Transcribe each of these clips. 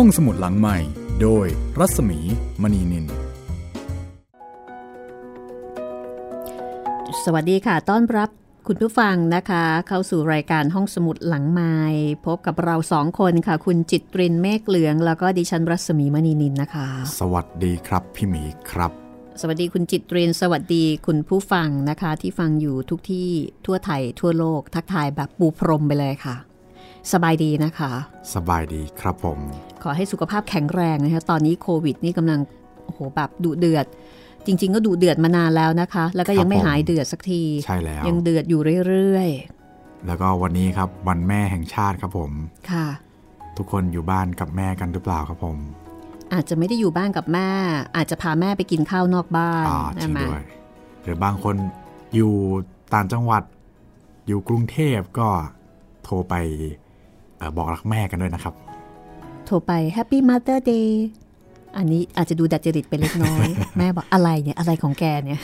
ห้องสมุดหลังใหม่ โดยรัศมีมณีนิน สวัสดีค่ะ ต้อนรับคุณผู้ฟังนะคะ เข้าสู่รายการห้องสมุดหลังไม้พบกับเราสองคนค่ะ คุณจิตรินเมฆเหลือง แล้วก็ดิฉันรัศมีมณีนินนะคะ สวัสดีครับพี่หมีครับ สวัสดีคุณจิตริน สวัสดีคุณผู้ฟังนะคะ ที่ฟังอยู่ทุกที่ทั่วไทยทั่วโลก ทักทายแบบปูพรมไปเลยค่ะ สบายดีนะคะ สบายดีครับผม ขอให้สุขภาพแข็งแรงนะคะ ตอนนี้โควิดนี่กำลังโอ้โหแบบดุเดือด จริง ๆ ก็ดุเดือดมานานแล้วนะคะ แล้วก็ยังไม่หายเดือดสักทีใช่แล้วยังเดือดอยู่เรื่อยแล้วก็วันนี้ครับวันแม่แห่งชาติครับผมๆค่ะ ทุกคนอยู่บ้านกับแม่กันหรือเปล่าครับผม อาจจะไม่ได้อยู่บ้านกับแม่ อาจจะพาแม่ไปกินข้าวนอกบ้านอ่าจใช่ริงไหมด้วยหรือบางคนอยู่ต่างจังหวัด อยู่กรุงเทพก็โทรไปเออ บอกรักแม่กันด้วยนะครับ โทรไป Happy Mother Day อันนี้อาจจะดูดัดจริตไปเล็กน้อย แม่บอกอะไรเนี่ย อะไรของแกเนี่ย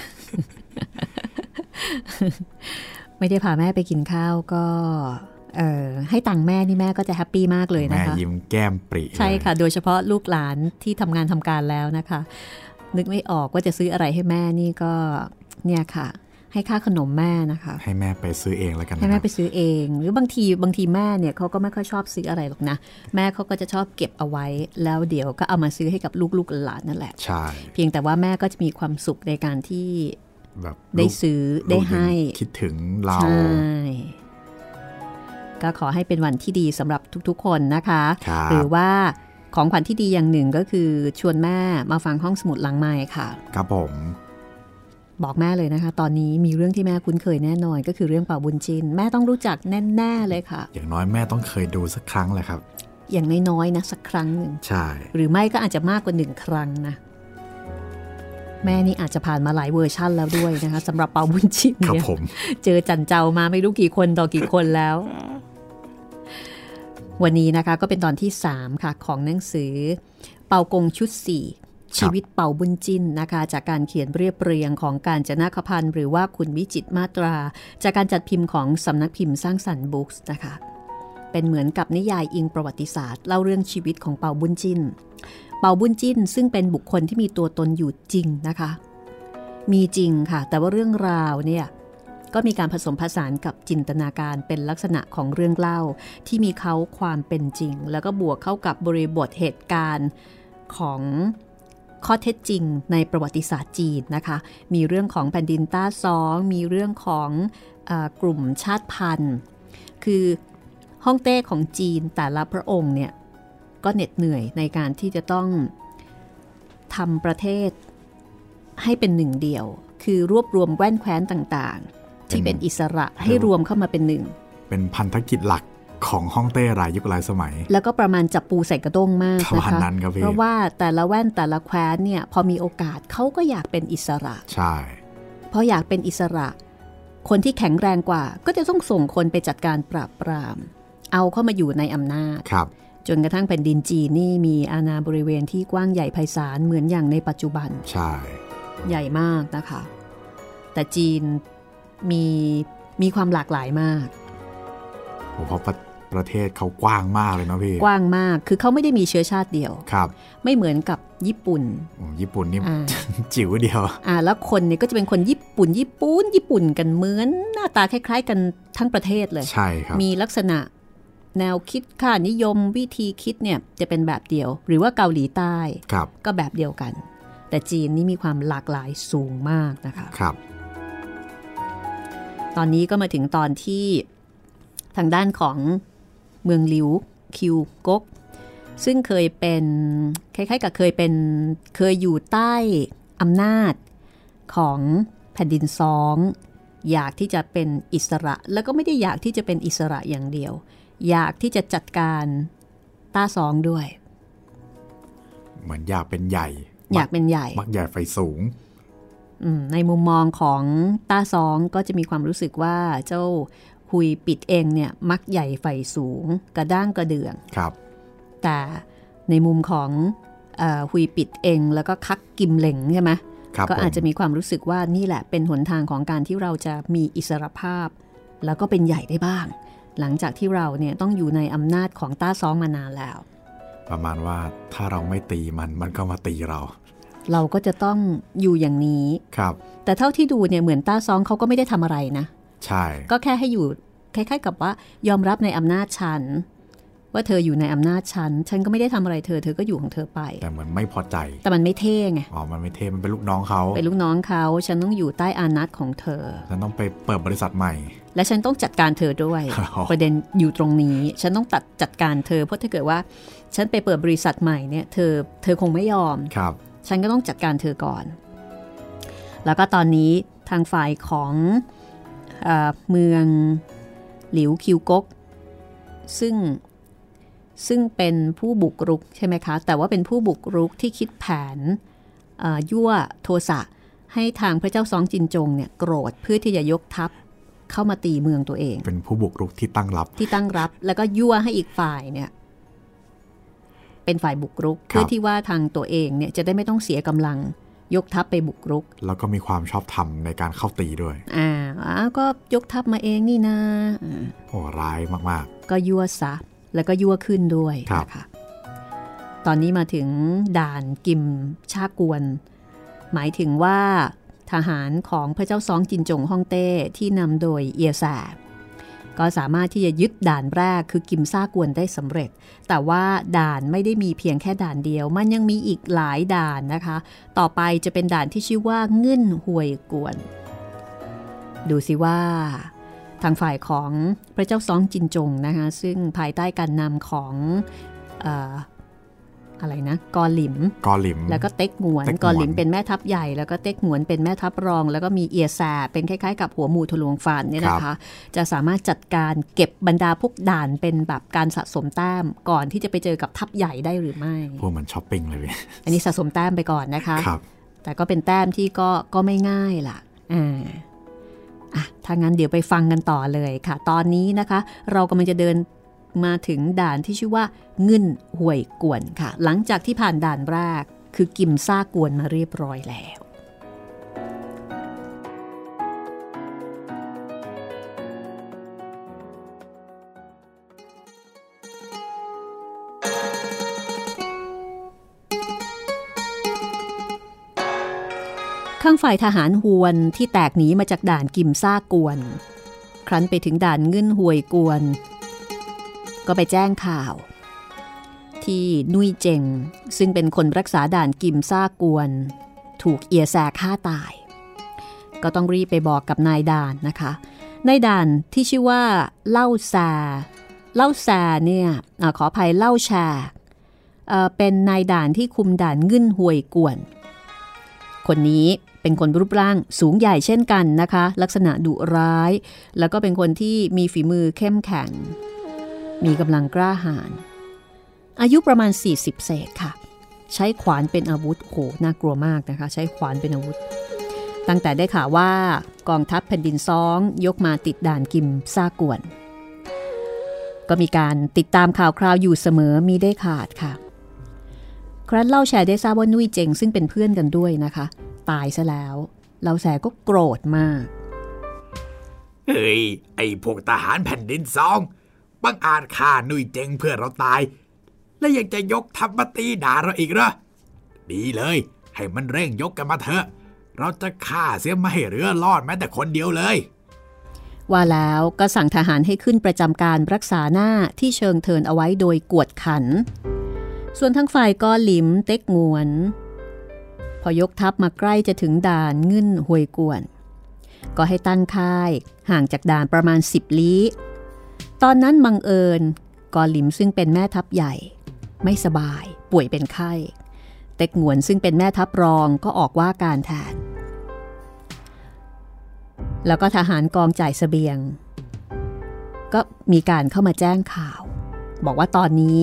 ไม่ได้พาแม่ไปกินข้าวก็เออให้ตังค์แม่นี่แม่ก็จะแฮปปี้มากเลยนะแม่คะยิ้มแก้มปริเลยใช่ค่ะ โดยเฉพาะลูกหลานที่ทำงานทำการแล้วนะคะ นึกไม่ออกว่าจะซื้ออะไรให้แม่นี่ก็เนี่ยค่ะ ให้ค่าขนมแม่นะคะ ให้แม่ไปซื้อเองแล้วกันให้นะคแม่รับไปซื้อเอง หรือบางทีบางทีแม่เนี่ยเขาก็ไม่ค่อยชอบซื้ออะไรหรอกนะ แม่เขาก็จะชอบเก็บเอาไว้ แล้วเดี๋ยวก็เอามาซื้อให้กับลูกๆหลานนั่นแหละใช่เพียงแต่ว่าแม่ก็จะมีความสุขในการที่แบบได้ลูกซื้อลูได้กให้ยังคิดถึงเราใช่ก็ขอให้เป็นวันที่ดีสำหรับทุกๆ คนนะคะครับหรือว่าของขวัญที่ดีอย่างหนึ่งก็คือชวนแม่มาฟังห้องสมุดหลังไม้ค่ะครับผม บอกแม่เลยนะคะ ตอนนี้มีเรื่องที่แม่คุ้นเคยแน่นอน ก็คือเรื่องเป่าบุญจิน แม่ต้องรู้จักแน่ๆเลยค่ะ อย่างน้อยแม่ต้องเคยดูสักครั้งแหละครับ อย่างน้อยๆนะสักครั้งหนึ่งใช่ หรือไม่ก็อาจจะมากกว่าหนึ่งครั้งนะแม่นี่อาจจะผ่านมาหลายเวอร์ชั่นแล้วด้วยนะคะสำหรับเปาบุญจินครับเนี่ยผมเจอจันเจ้ามาไม่รู้กี่คนต่อกี่คนแล้ว วันนี้นะคะก็เป็นตอนที่ 3 ค่ะ ของหนังสือ เปากงชุด 4 ชีวิตเป่าบุญจินนะคะ จากการเขียนเรียบเรียงของการจนาคพันธ์หรือว่าคุณวิจิตมาตรา จากการจัดพิมพ์ของสำนักพิมพ์สร้างสรรค์บุ๊กส์นะคะ เป็นเหมือนกับนิยายอิงประวัติศาสตร์เล่าเรื่องชีวิตของเปาบุญจินเปาบุญจินซึ่งเป็นบุคคลที่มีตัวตนอยู่จริงนะคะ มีจริงค่ะ แต่ว่าเรื่องราวเนี่ยก็มีการผสมผสานกับจินตนาการเป็นลักษณะของเรื่องเล่า ที่มีเขาความเป็นจริง แล้วก็บวกเข้ากับบริบทเหตุการณ์ของ ข้อเท็จจริงในประวัติศาสตร์จีนนะคะ มีเรื่องของแผ่นดินต้าซองมีเรื่องของเออกลุ่มชาติพันธุ์ คือฮ่องเต้ของจีนแต่ละพระองค์เนี่ยก็เหน็ดเหนื่อยในการที่จะต้องทำประเทศให้เป็นหนึ่งเดียว คือรวบรวมแว่นแคว้นต่างๆ ที่เป็นอิสระให้รวมเข้ามาเป็นหนึ่ง เป็นพันธกิจหลัก ของฮ่องเต้รายยุคหลายสมัย แล้วก็ประมาณจับปูใส่กระด้งมากประนะมาณคะนั้นครับพี่เพราะว่าแต่ละแว่นแต่ละแคว้นเนี่ยพอมีโอกาสเขาก็อยากเป็นอิสระ ใช่เพราะอยากเป็นอิสระ คนที่แข็งแรงกว่าก็จะต้องส่งคนไปจัดการปราบปราม เอาเข้ามาอยู่ในอำนาจครับจนกระทั่งแผ่นดินจีนนี่มีอาณาบริเวณที่กว้างใหญ่ไพศาลเหมือนอย่างในปัจจุบัน ใช่ ใหญ่มากนะคะ แต่จีนมีมีความหลากหลายมากผมเพราะ ประประเทศเขากว้างมากเลยเนาะพี่ กว้างมากคือเขาไม่ได้มีเชื้อชาติเดียวครับ ไม่เหมือนกับญี่ปุ่นโอ้ญี่ปุ่นนี่อ่าจิ๋วเดียวอ่าแล้วคนเนี่ยก็จะเป็นคนญี่ปุ่น ญี่ปุ่นญี่ปุ่นกันเหมือนหน้าตาคล้าย ๆ กันทั้งประเทศเลยใช่ครับมีลักษณะแนวคิดค่านิยมวิธีคิดเนี่ยจะเป็นแบบเดียว หรือว่าเกาหลีใต้ครับก็แบบเดียวกัน แต่จีนนี่มีความหลากหลายสูงมากนะคะครับ ตอนนี้ก็มาถึงตอนที่ทางด้านของ เมืองลิว คิวกก ซึ่งเคยเป็นคล้ายๆกับเคยเป็นเคยอยู่ใต้อำนาจของแผ่นดินซองอยากที่จะเป็นอิสระ แล้วก็ไม่ได้อยากที่จะเป็นอิสระอย่างเดียว อยากที่จะจัดการต้าซองด้วย เหมือนอยากเป็นใหญ่ อยากเป็นใหญ่ มักใหญ่ไฟสูงอืมในมุมมองของต้าซองก็จะมีความรู้สึกว่าเจ้า หุยปิดเองเนี่ยมักใหญ่ไฟสูงกระด้างกระเดื่องครับ แต่ในมุมของเออหุยปิดเองแล้วก็คักกิมเหลงใช่ไหมครับก็อาจผมจะมีความรู้สึกว่านี่แหละเป็นหนทางของการที่เราจะมีอิสรภาพ แล้วก็เป็นใหญ่ได้บ้าง หลังจากที่เราเนี่ยต้องอยู่ในอำนาจของต้าซองมานานแล้ว ประมาณว่าถ้าเราไม่ตีมันมันก็มาตีเรา เราก็จะต้องอยู่อย่างนี้ครับ แต่เท่าที่ดูเนี่ยเหมือนต้าซองเขาก็ไม่ได้ทำอะไรนะ ใช่ ก็แค่ให้อยู่คล้ายๆกับว่ายอมรับในอำนาจฉัน ว่าเธออยู่ในอำนาจฉัน ฉันก็ไม่ได้ทำอะไรเธอ เธอก็อยู่ของเธอไป แต่เหมือนไม่พอใจ แต่มันไม่เท่ไง อ๋อ มันไม่เทมันเป็นลูกน้องเขา เป็นลูกน้องเขา ฉันต้องอยู่ใต้อานัตของเธอ ฉันต้องไปเปิดบริษัทใหม่ และฉันต้องจัดการเธอด้วยอ๋อประเด็นอยู่ตรงนี้ ฉันต้องตัดจัดการเธอ เพราะถ้าเกิดว่า ฉันไปเปิดบริษัทใหม่เนี่ย เธอ เธอคงไม่ยอม ครับ ฉันก็ต้องจัดการเธอก่อน แล้วก็ตอนนี้ทางฝ่ายของ เออเมืองหลิวคิวกก ซึ่งซึ่งเป็นผู้บุกรุกใช่ไหมคะ แต่ว่าเป็นผู้บุกรุกที่คิดแผนเอ่อยั่วโทสะให้ทางพระเจ้าซองจินจงเนี่ยโกรธเพื่อที่จะยกทัพเข้ามาตีเมืองตัวเอง เป็นผู้บุกรุกที่ตั้งรับ ที่ตั้งรับ แล้วก็ยั่วให้อีกฝ่ายเนี่ยเป็นฝ่ายบุกรุกครับเพื่อที่ว่าทางตัวเองเนี่ยจะได้ไม่ต้องเสียกำลัง ยกทัพไปบุกรุก แล้วก็มีความชอบธรรมในการเข้าตีด้วย อ่าอ้าวก็ยกทัพมาเองนี่นะอ่าโอ้ร้ายมากก็ยั่วซะแล้วก็ยั่วขึ้นด้วยครับนะคะตอนนี้มาถึงด่านกิมชากวน หมายถึงว่าทหารของพระเจ้าซองจินจงฮ่องเต้ที่นำโดยเอียแซ ก็สามารถที่จะยึดด่านแรกคือกิมซ่ากวนได้สำเร็จ แต่ว่าด่านไม่ได้มีเพียงแค่ด่านเดียว มันยังมีอีกหลายด่านนะคะ ต่อไปจะเป็นด่านที่ชื่อว่าเงื่นห่วยกวน ดูสิว่าทางฝ่ายของพระเจ้าซองจินจงนะคะซึ่งภายใต้การนำของอ ออะไรนะกอหลิมๆกอหลิม แล้วก็เต็กหงวนเต็กหงวนกอหลิมเป็นแม่ทัพใหญ่แล้วก็เต็กหงวนเป็นแม่ทัพรอง แล้วก็มีเอียแซเป็นคล้ายๆ กับหัวหมูทะลวงฟันเนี่ยนะคะ จะสามารถจัดการเก็บบรรดาพวกด่านเป็นแบบการสะสมแต้มก่อนที่จะไปเจอกับทัพใหญ่ได้หรือไม่พวกเหมือนช้อปปิ้งเลยเว้ยอันนี้สะสมแต้มไปก่อนนะคะครับแต่ก็เป็นแต้มที่ก็ก็ไม่ง่ายล่ะอ่าอะถ้างั้นเดี๋ยวไปฟังกันต่อเลยค่ะ ตอนนี้นะคะ เรากำลังจะเดิน มาถึงด่านที่ชื่อว่าเงินห่วยกวนค่ะ หลังจากที่ผ่านด่านแรกคือกิมซ่ากวนมาเรียบร้อยแล้วข้างฝ่ายทหารฮวนที่แตกหนีมาจากด่านกิมซ่ากวน ครั้นไปถึงด่านเงินห่วยกวน ก็ไปแจ้งข่าว ที่นุยเจง ซึ่งเป็นคนรักษาด่านกิมซ่ากวน ถูกเอียแซฆ่าตาย ก็ต้องรีบไปบอกกับนายด่านนะคะนายด่านที่ชื่อว่าเล่าแซเล่าแซเนี่ยอขออภัยเล่าแชเเป็นนายด่านที่คุมด่านเงินห่วยกวน คนนี้เป็นคนรูปร่างสูงใหญ่เช่นกันนะคะ ลักษณะดุร้าย แล้วก็เป็นคนที่มีฝีมือเข้มแข็ง มีกำลังกล้าหาญอายุประมาณ 40 เศษค่ะ ใช้ขวานเป็นอาวุธโหน่ากลัวมากนะคะ ใช้ขวานเป็นอาวุธ ตั้งแต่ได้ข่าวว่ากองทัพแผ่นดินซองยกมาติดด่านกิมซากวน ก็มีการติดตามข่าวคราวอยู่เสมอมีได้ขาดค่ะ ครั้นเล่าแชร์ได้ทราบว่านุ้ยเจงซึ่งเป็นเพื่อนกันด้วยนะคะ ตายซะแล้วเล่าแชร์ก็โกรธมาก เฮ้ยไอพวกทหารแผ่นดินซอง บังอาจฆ่านุยเจงเพื่อเราตาย และยังจะยกทัพมาตีด่าเราอีกเหรอ ดีเลย ให้มันเร่งยกกันมาเถอะ เราจะฆ่าเสียไม่ให้เหลือรอดแม้แต่คนเดียวเลย ว่าแล้วก็สั่งทหารให้ขึ้นประจำการรักษาหน้าที่เชิงเทินเอาไว้โดยกวดขัน ส่วนทั้งฝ่ายก็หลิมเต็กงวน พอยกทัพมาใกล้จะถึงด่านเงึ่นห่วยกวน ก็ให้ตั้งค่ายห่างจากด่านประมาณ 10ลี้ ตอนนั้นบังเอิญกอหลิมซึ่งเป็นแม่ทัพใหญ่ ไม่สบายป่วยเป็นไข้เต็กหงวนซึ่งเป็นแม่ทัพรองก็ออกว่าการแทน แล้วก็ทหารกองจ่ายเสบียง ก็มีการเข้ามาแจ้งข่าว บอกว่าตอนนี้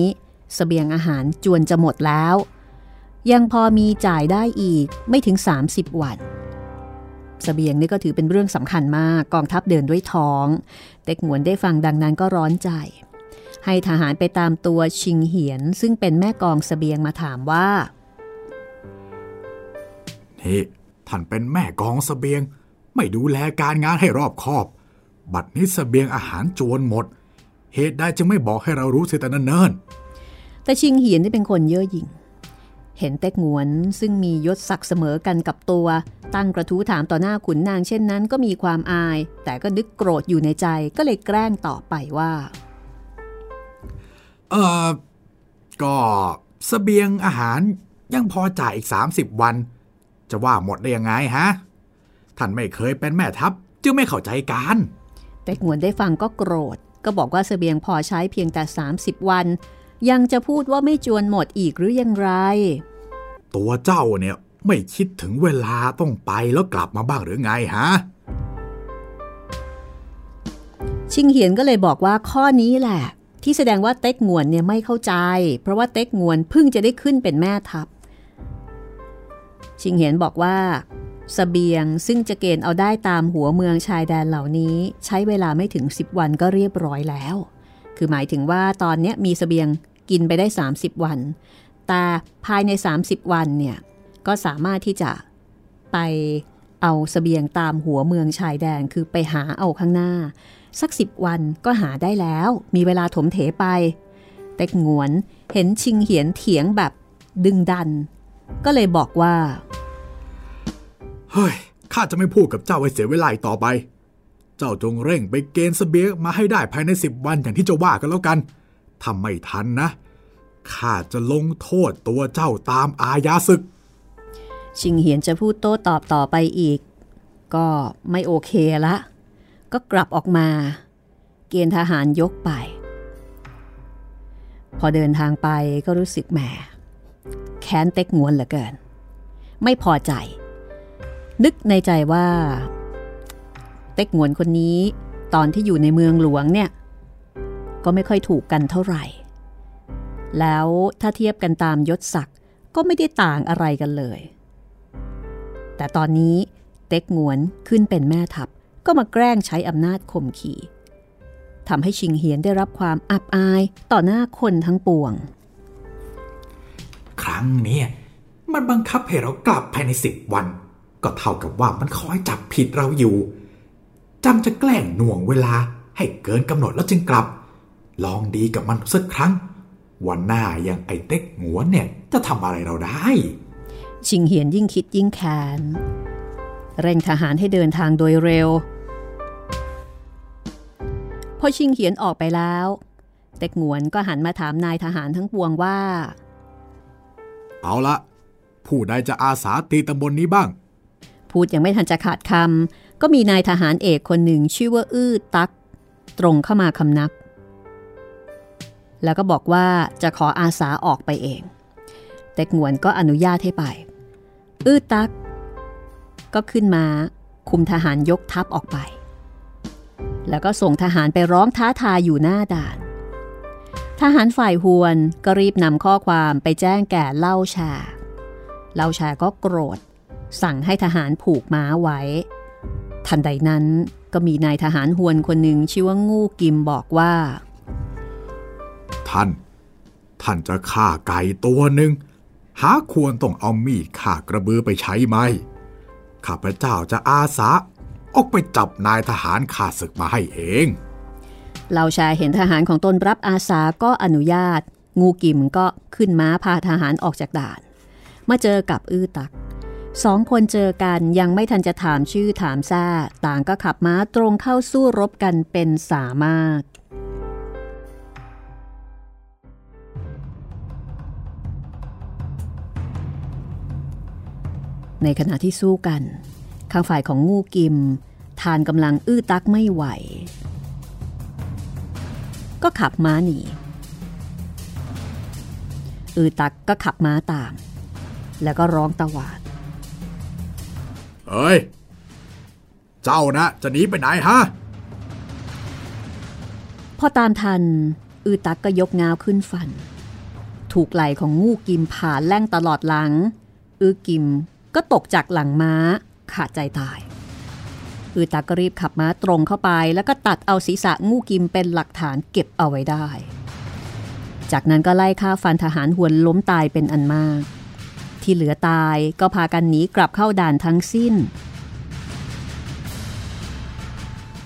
เสบียงอาหารจวนจะหมดแล้ว ยังพอมีจ่ายได้อีกไม่ถึง 30 วันเสบียงนี่ก็ถือเป็นเรื่องสำคัญมากกองทัพเดินด้วยท้อง ต็กหมวนได้ฟังดังนั้นก็ร้อนใจ ให้ทหารไปตามตัวชิงเหียนซึ่งเป็นแม่กองเสบียงมาถามว่านี่ท่านเป็นแม่กองสเสบียง ไม่ดูแลการงานให้รอบคอบ บัดนี้สเสบียงอาหารจวนหมด เหตุใดจึงไม่บอกให้เรารู้เสียแต่เนิ่นแต่ชิงเหียนที่เป็นคนเย่อหยิ่ง เห็นเต็กหงวนซึ่งมียศศักดิ์เสมอกันกับตัว ตั้งกระทู้ถามต่อหน้าขุนนางเช่นนั้นก็มีความอาย แต่ก็นึกโกรธอยู่ในใจก็เลยแกล้งต่อไปว่า เออก็สเสบียงอาหารยังพอจ่ายอีก 30 วัน จะว่าหมดได้ยังไงฮะ ท่านไม่เคยเป็นแม่ทัพจึงไม่เข้าใจการเต็กหงวนได้ฟังก็โกรธ ก็บอกว่าเสบียงพอใช้เพียงแต่ 30 วัน ยังจะพูดว่าไม่จวนหมดอีกหรือยังไร ตัวเจ้าเนี่ยไม่คิดถึงเวลาต้องไปแล้วกลับมาบ้างหรือไงฮะชิงเหียนก็เลยบอกว่าข้อนี้แหละ ที่แสดงว่าเต็กงวนเนี่ยไม่เข้าใจ เพราะว่าเต็กงวนเพิ่งจะได้ขึ้นเป็นแม่ทัพ ชิงเหียนบอกว่าสเบียงซึ่งจะเกณฑ์เอาได้ตามหัวเมืองชายแดนเหล่านี้ ใช้เวลาไม่ถึง 10 วันก็เรียบร้อยแล้ว คือหมายถึงว่าตอนนี้มีสเบียงกินไปได้ 30 วัน แต่ภายใน 30 วันเนี่ยก็สามารถที่จะไปเอาสเสบียงตามหัวเมืองชายแดนคือไปหาเอาข้างหน้า สักสิบวันก็หาได้แล้ว มีเวลาถมเถไปเต็กงวนเห็นชิงเหียนเถียงแบบดึงดัน ก็เลยบอกว่า เฮ้ยข้าจะไม่พูดกับเจ้าให้เสียเวลาอีกต่อไป เจ้าจงเร่งไปเกณฑ์เสบียงมาให้ได้ภายในสิบวันอย่างที่เจ้าว่ากันแล้วกันทำไม่ทันนะ ข้าจะลงโทษตัวเจ้าตามอาญาศึก ชิงเหียนจะพูดโต้ตอบต่อไปอีก ก็ไม่โอเคละ ก็กลับออกมา เกณฑ์ทหารยกไป พอเดินทางไปก็รู้สึกแหมแค้นเต็กงวนเหลือเกิน ไม่พอใจ นึกในใจว่า เต็กงวนคนนี้ตอนที่อยู่ในเมืองหลวงเนี่ย ก็ไม่ค่อยถูกกันเท่าไหร่ แล้วถ้าเทียบกันตามยศศักดิ์ก็ไม่ได้ต่างอะไรกันเลย แต่ตอนนี้เต็กงวนขึ้นเป็นแม่ทัพก็มาแกล้งใช้อำนาจข่มขี่ทำให้ชิงเหียนได้รับความอับอายต่อหน้าคนทั้งปวง ครั้งนี้มันบังคับให้เรากลับภายในสิบวัน ก็เท่ากับว่ามันคอยจับผิดเราอยู่จำจะแกล้งหน่วงเวลาให้เกินกำหนดแล้วจึงกลับ ลองดีกับมันสักครั้ง วันหน้ายังไอเต็กหัวนเนี่ยจะทำอะไรเราได้ ชิงเหียนยิ่งคิดยิ่งแค้นเร่งทหารให้เดินทางโดยเร็ว พอชิงเหียนออกไปแล้ว เต็กหงวนก็หันมาถามนายทหารทั้งปวงว่า เอาละผู้ใดจะอาสาตีตำบลนนี้บ้าง พูดยังไม่ทันจะขาดคำก็มีนายทหารเอกคนหนึ่งชื่อว่าอื้อตัก ตรงเข้ามาคำนับ แล้วก็บอกว่าจะขออาสาออกไปเอง เต็กหวนก็อนุญาตให้ไป อื้อตัก ก็ขึ้นมาคุมทหารยกทัพออกไป แล้วก็ส่งทหารไปร้องท้าทายอยู่หน้าด่าน ทหารฝ่ายฮวนก็รีบนำข้อความไปแจ้งแก่เล่าชา เล่าชาก็โกรธ สั่งให้ทหารผูกม้าไว้ ทันใดนั้นก็มีนายทหารฮวนคนหนึ่งชื่อว่างูกิมบอกว่า ท่าน ท่านจะฆ่าไก่ตัวหนึ่งหาควรต้องเอามีดฆ่ากระบือไปใช้ไหม ข้าพเจ้าจะอาสาออกไปจับนายทหารข้าศึกมาให้เองเหล่าชายเห็นทหารของตนรับอาสาก็อนุญาต งูกิมก็ขึ้นม้าพาทหารออกจากด่าน มาเจอกับอื้อตัก สองคนเจอกันยังไม่ทันจะถามชื่อถามแซ่ต่างก็ขับม้าตรงเข้าสู้รบกันเป็นสามารถ ในขณะที่สู้กัน ข้างฝ่ายของงูกิม ทานกำลังอื้อตักไม่ไหว ก็ขับม้าหนีอือตักก็ขับม้าตาม แล้วก็ร้องตะหวาดเฮ้ย เจ้านะ จะหนีไปไหนฮะ พอตามทัน อือตักก็ยกงาวขึ้นฟัน ถูกไหล่ของงูกิมผ่าแล่งตลอดหลัง อือกิม ก็ตกจากหลังม้าขาดใจตาย อือตักก็รีบขับม้าตรงเข้าไปแล้วก็ตัดเอาศีรษะงูกิมเป็นหลักฐานเก็บเอาไว้ได้ จากนั้นก็ไล่ฆ่าฟันทหารหวนล้มตายเป็นอันมาก ที่เหลือตายก็พากันหนีกลับเข้าด่านทั้งสิ้น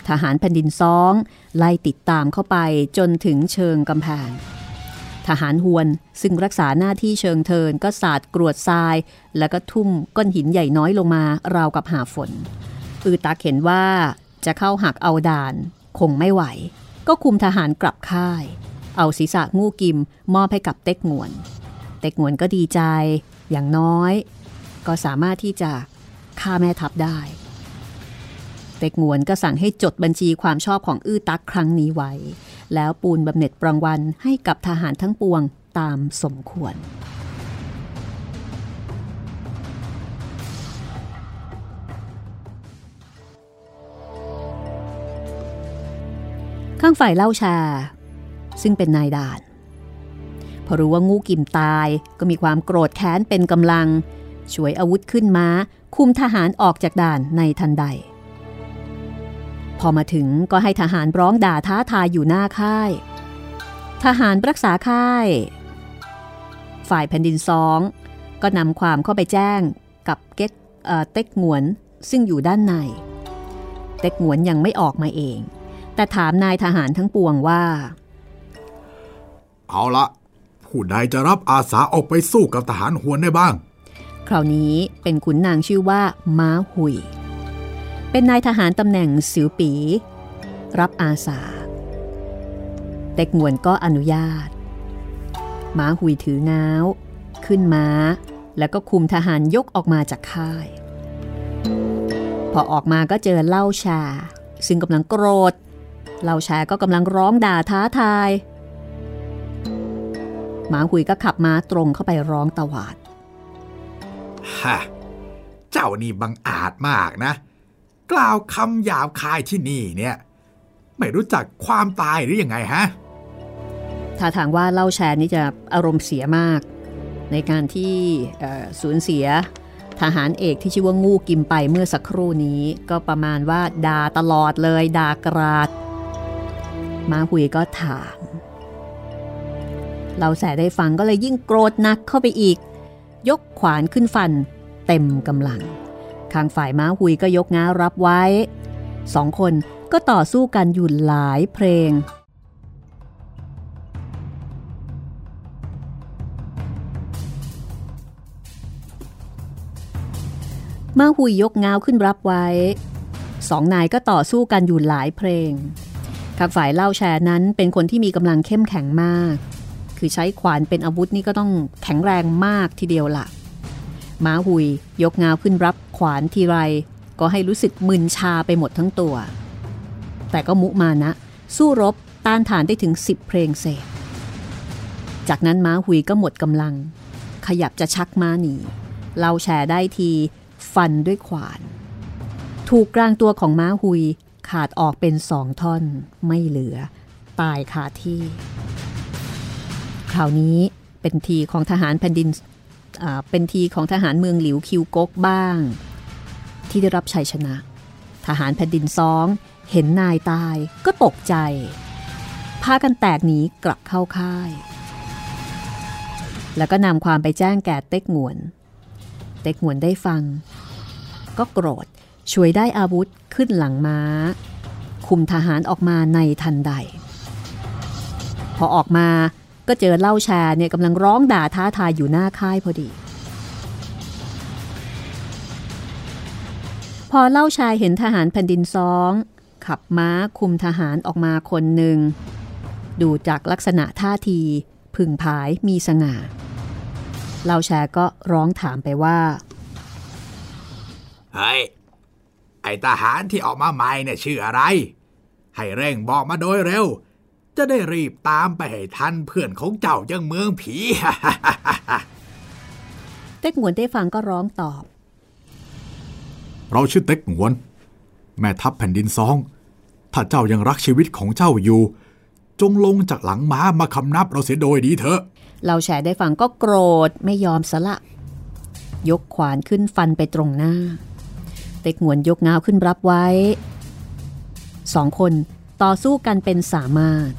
ทหารแผ่นดินซ้อง ไล่ติดตามเข้าไปจนถึงเชิงกำแพง ทหารฮวน ซึ่งรักษาหน้าที่เชิงเทินก็สาดกรวดทราย แล้วก็ทุ่มก้อนหินใหญ่น้อยลงมาราวกับหาฝน อือตักเห็นว่าจะเข้าหักเอาด่าน คงไม่ไหว ก็คุมทหารกลับค่าย เอาศีรษะงูกิมมอบให้กับเต็กงวน เต็กงวนก็ดีใจ อย่างน้อย ก็สามารถที่จะฆ่าแม่ทัพได้ ต็กงวนก็สั่งให้จดบัญชีความชอบของอื้อตักครั้งนี้ไว้ แล้วปูนบำเหน็จรางวัลให้กับทหารทั้งปวงตามสมควร ข้างฝ่ายเล่าชา ซึ่งเป็นนายด่าน พอรู้ว่างูกิมตายก็มีความโกรธแค้นเป็นกำลังช่วยอาวุธขึ้นมาคุมทหารออกจากด่านในทันใด พอมาถึงก็ให้ทหารร้องด่าท้าทายอยู่หน้าค่าย ทหารรักษาค่าย ฝ่ายแผ่นดินสอง ก็นำความเข้าไปแจ้งกับเก๊กเอ่อเต็กหงวนซึ่งอยู่ด้านใน เต็กหงวนยังไม่ออกมาเอง แต่ถามนายทหารทั้งปวงว่า เอาละผู้ใดจะรับอาสาออกไปสู้กับทหารหวนได้บ้าง คราวนี้เป็นขุนนางชื่อว่าม้าหุย เป็นนายทหารตำแหน่งสิวปี รับอาสา เต็กงวนก็อนุญาตม้าหุยถือง้าว ขึ้นม้า แล้วก็คุมทหารยกออกมาจากค่าย พอออกมาก็เจอเล่าชา ซึ่งกำลังโกรธเล่าชาก็กำลังร้องด่าท้าทายหมาหุยก็ขับม้าตรงเข้าไปร้องตวาด ฮะ เจ้านี่บังอาจมากนะ กล่าวคำหยาบคายที่นี่เนี่ย ไม่รู้จักความตายหรืออยังไงฮะถ้าทางว่าเล่าแชร์นี่จะอารมณ์เสียมาก ในการที่สูญเสียทหารเอกที่ชื่อว่างูกิมไปเมื่อสักครู่นี้ ก็ประมาณว่าด่าตลอดเลยด่ากราด มาหุยก็ถามเราแสได้ฟังก็เลยยิ่งโกรธนักเข้าไปอีก ยกขวานขึ้นฟันเต็มกำลัง ข้างฝ่ายม้าหุยก็ยกง้ารับไว้ สองคนก็ต่อสู้กันอยู่หลายเพลง ม้าหุยยกง้าวขึ้นรับไว้ สองนายก็ต่อสู้กันอยู่หลายเพลงข้างฝ่ายเล่าแชร์นั้นเป็นคนที่มีกำลังเข้มแข็งมาก คือใช้ขวานเป็นอาวุธนี่ก็ต้องแข็งแรงมากทีเดียวล่ะ ม้าหุย ยกงาวขึ้นรับขวานทีไร ก็ให้รู้สึกมึนชาไปหมดทั้งตัว แต่ก็มุมานะ สู้รบต้านทานได้ถึง10เพลงเศษ จากนั้นม้าหุยก็หมดกำลัง ขยับจะชักม้าหนีเราแชร์ได้ที ฟันด้วยขวาน ถูกกลางตัวของม้าหุยขาดออกเป็นสองท่อน ไม่เหลือ ตายคาที่ คราวนี้เป็นทีของทหารแผ่นดิน เป็นทีของทหารเมืองหลิวคิวกกบ้าง ที่ได้รับชัยชนะ ทหารแผ่นดินซอง เห็นนายตายก็ตกใจพากันแตกหนีกลับเข้าค่าย แล้วก็นำความไปแจ้งแก่เต็กหงวน เต็กหงวนได้ฟัง ก็โกรธช่วยได้อาวุธขึ้นหลังม้า คุมทหารออกมาในทันใด พอออกมา ก็เจอเล่าแชร์เนี่ยกำลังร้องด่าท้าทายอยู่หน้าค่ายพอดี พอเล่าชายเห็นทหารแผ่นดินซอง ขับม้าคุมทหารออกมาคนหนึ่ง ดูจากลักษณะท่าที พึงผายมีสง่าเล่าแชร์ก็ร้องถามไปว่าเฮ้ยไอทหารที่ออกมาใหม่เนี่ยชื่ออะไร ให้เร่งบอกมาโดยเร็ว จะได้รีบตามไปให้ทันเพื่อนของเจ้ายังเมืองผีเต็กหงวนได้ฟังก็ร้องตอบ เราชื่อเต็กหงวน แม่ทัพแผ่นดินซอง ถ้าเจ้ายังรักชีวิตของเจ้าอยู่ จงลงจากหลังม้ามาคำนับเราเสียโดยดีเถอะ เราแชร์ได้ฟังก็โกรธไม่ยอมสละ ยกขวานขึ้นฟันไปตรงหน้า เต็กหงวนยกงาวขึ้นรับไว้สองคน ต่อสู้กันเป็นสามารถ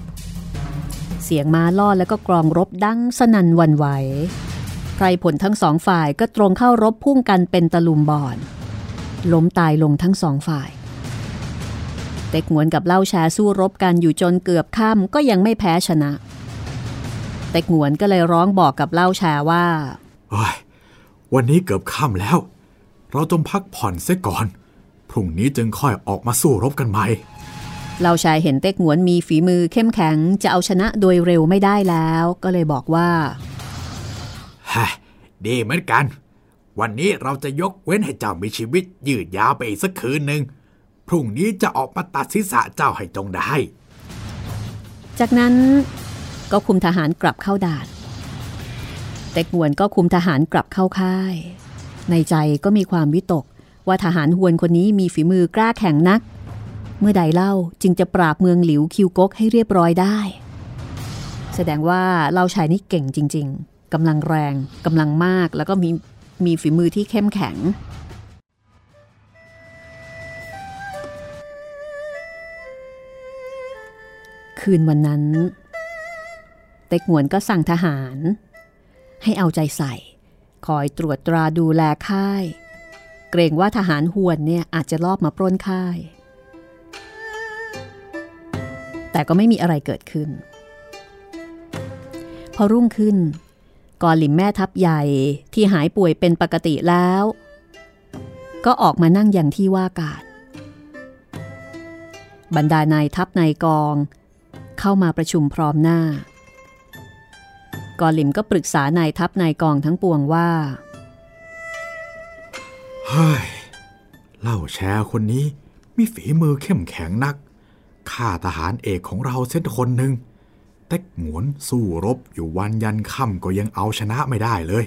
เสียงม้าล่อแล้วก็กรองรบดังสนั่นวันไหวไพรผลทั้งสองฝ่ายก็ตรงเข้ารบพุ่งกันเป็นตะลุมบอนล้มตายลงทั้งสองฝ่าย เต็กหงวนกับเล่าแชร์สู้รบกันอยู่จนเกือบค่ำก็ยังไม่แพ้ชนะแแต่หงวนก็เลยร้องบอกกับเล่าแชร์ว่าเฮ้ยวันนี้เกือบค่ำแล้ว เราจงพักผ่อนเสียก่อน พรุ่งนี้จึงค่อยออกมาสู้รบกันใหม่ เล่าชายเห็นเต็กหงวนมีฝีมือเข้มแข็งจะเอาชนะโดยเร็วไม่ได้แล้ว ก็เลยบอกว่าฮะดีเหมือนกัน วันนี้เราจะยกเว้นให้เจ้ามีชีวิตยืดยาวไปอีกสักคืนหนึ่งพรุ่งนี้จะออกมาตัดศีรษะเจ้าให้จงได้ จากนั้นก็คุมทหารกลับเข้าด่าน เต็กหวนก็คุมทหารกลับเข้าค่าย ในใจก็มีความวิตกว่าทหารหวนคนนี้มีฝีมือกล้าแข็งนัก เมื่อใดเล่าจึงจะปราบเมืองหลิวคิวกกให้เรียบร้อยได้ แสดงว่าเล่าชายนี่เก่งจริง ๆกำลังแรงกำลังมากแล้วก็มีมีฝีมือที่เข้มแข็ง คืนวันนั้น เต็กหวนก็สั่งทหาร ให้เอาใจใส่ คอยตรวจตราดูแลค่าย เกรงว่าทหารหวนเนี่ยอาจจะลอบมาปล้นค่าย แต่ก็ไม่มีอะไรเกิดขึ้น พอรุ่งขึ้นกอหลิมแม่ทัพใหญ่ที่หายป่วยเป็นปกติแล้ว ก็ออกมานั่งอย่างที่ว่าการ บรรดานายทัพนายกอง เข้ามาประชุมพร้อมหน้ากอหลิมก็ปรึกษานายทัพนายกองทั้งปวงว่าเฮ้ยเล่าแชร์คนนี้มีฝีมือเข้มแข็งนัก ข้าทหารเอกของเราเส้นคนหนึ่งแต่หงวนสู้รบอยู่วันยันค่ำก็ยังเอาชนะไม่ได้เลย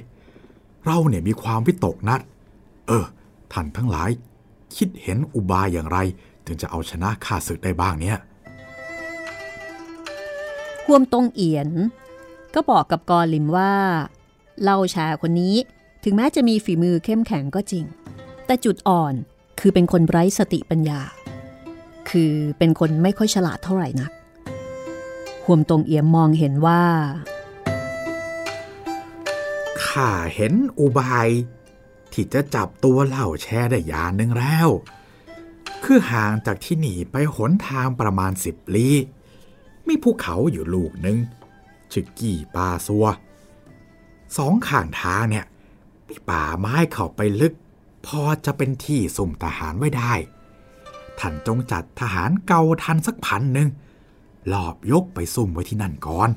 เราเนี่ยมีความวิตกนัดเออ ท่านทั้งหลาย คิดเห็นอุบายอย่างไร ถึงจะเอาชนะข้าศึกได้บ้างเนี่ยห่วมตงเอียน ก็บอกกับกอลิมว่าเล่าชาคนนี้ถึงแม้จะมีฝีมือเข้มแข็งก็จริง แต่จุดอ่อนคือเป็นคนไร้สติปัญญา คือเป็นคนไม่ค่อยฉลาดเท่าไหร่นักห่วมตรงเอี่ยมมองเห็นว่าข้าเห็นอุบาย ที่จะจับตัวเหล่าแชร์ได้ยานหนึ่งแล้ว คือห่างจากที่หนีไปหนทางประมาณสิบลี้มีภูเขาอยู่ลูกหนึ่งชื่อกี่ปาซัว สองข้างทางเนี่ย มีป่าไม้เข้าไปลึก พอจะเป็นที่สุ่มทหารไว้ได้ ท่านจงจัดทหารเก่าทันสักพันหนึ่งลอบยกไปซุ่มไว้ที่นั่นก่อน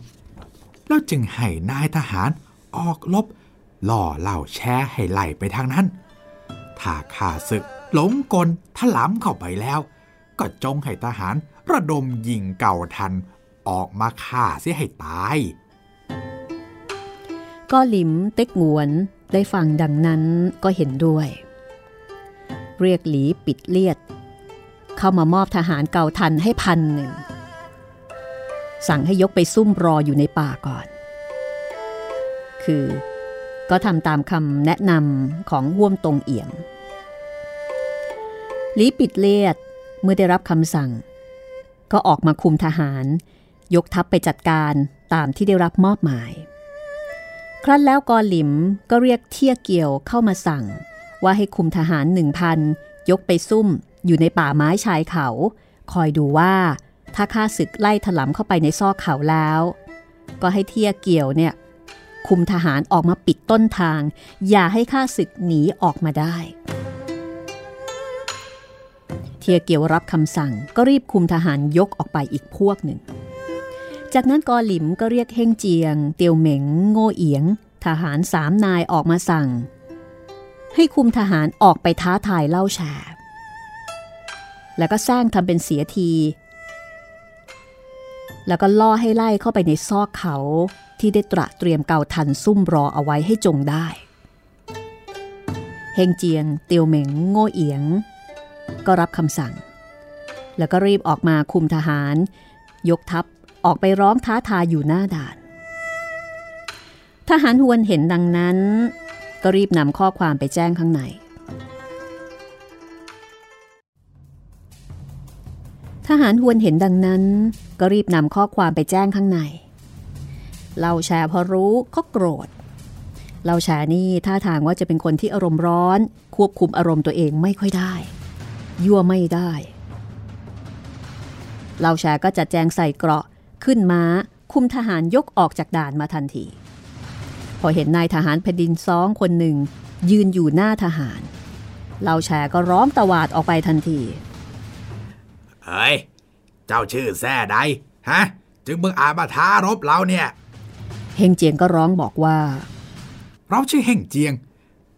แล้วจึงให้นายทหารออกลบล่อเล่าแช่ให้ไหลไปทางนั้น ถ้าข้าศึกหลงกลถลำเข้าไปแล้ว ก็จงให้ทหารระดมยิงเก่าทันออกมาฆ่าเสียให้ตาย ก็หลิมเต็กงวนได้ฟังดังนั้นก็เห็นด้วย เรียกหลีปิดเลียด เข้ามามอบทหารเก่าทันให้พันหนึ่ง สั่งให้ยกไปซุ่มรออยู่ในป่าก่อน คือก็ทำตามคำแนะนำของห่วมตรงเอี่ยมหลีปิดเลียดเมื่อได้รับคำสั่ง ก็ออกมาคุมทหาร ยกทัพไปจัดการตามที่ได้รับมอบหมาย ครั้นแล้วกอหลิมก็เรียกเทียเกี่ยวเข้ามาสั่ง ว่าให้คุมทหารหนึ่งพันยกไปซุ่ม อยู่ในป่าไม้ชายเขา คอยดูว่า ถ้าข้าศึกไล่ถลำเข้าไปในซอกเขาแล้ว ก็ให้เทียเกี่ยวเนี่ยคุมทหารออกมาปิดต้นทาง อย่าให้ข้าศึกหนีออกมาได้ เทียเกียวรับคำสั่งก็รีบคุมทหารยกออกไปอีกพวกหนึ่ง จากนั้นกอหลิมก็เรียกเฮงเจียง เตียวเหม็ง โง่เอียง ทหารสามนายออกมาสั่ง ให้คุมทหารออกไปท้าทายเล่าแชร์ แล้วก็สร้างทำเป็นเสียที แล้วก็ล่อให้ไล่เข้าไปในซอกเขาที่ได้ตระเตรียมเกาทันซุ่มรอเอาไว้ให้จงได้ เฮงเจียงเตียวเหม็ง โง่เอียง ก็รับคำสั่ง แล้วก็รีบออกมาคุมทหาร ยกทัพออกไปร้องท้าทายอยู่หน้าด่าน ทหารฮวนเห็นดังนั้น ก็รีบนำข้อความไปแจ้งข้างใน ทหารฮวนเห็นดังนั้น ก็รีบนำข้อความไปแจ้งข้างในเล่าแชร์พอรู้ก็โกรธเล่าแชร์นี่ท่าทางว่าจะเป็นคนที่อารมณ์ร้อน ควบคุมอารมณ์ตัวเองไม่ค่อยได้ ยั่วไม่ได้เล่าแชร์ก็จัดแจงใส่เกราะขึ้นม้า คุมทหารยกออกจากด่านมาทันที พอเห็นนายทหารแผ่นดินซองคนหนึ่ง ยืนอยู่หน้าทหารเล่าแชก็ร้องตะวาดออกไปทันที เฮ้ย เจ้าชื่อแซ่ใดฮะ จึงมึงอาจมาท้ารบเราเนี่ย เฮงเจียงก็ร้องบอกว่า เราชื่อเฮ่งเจียง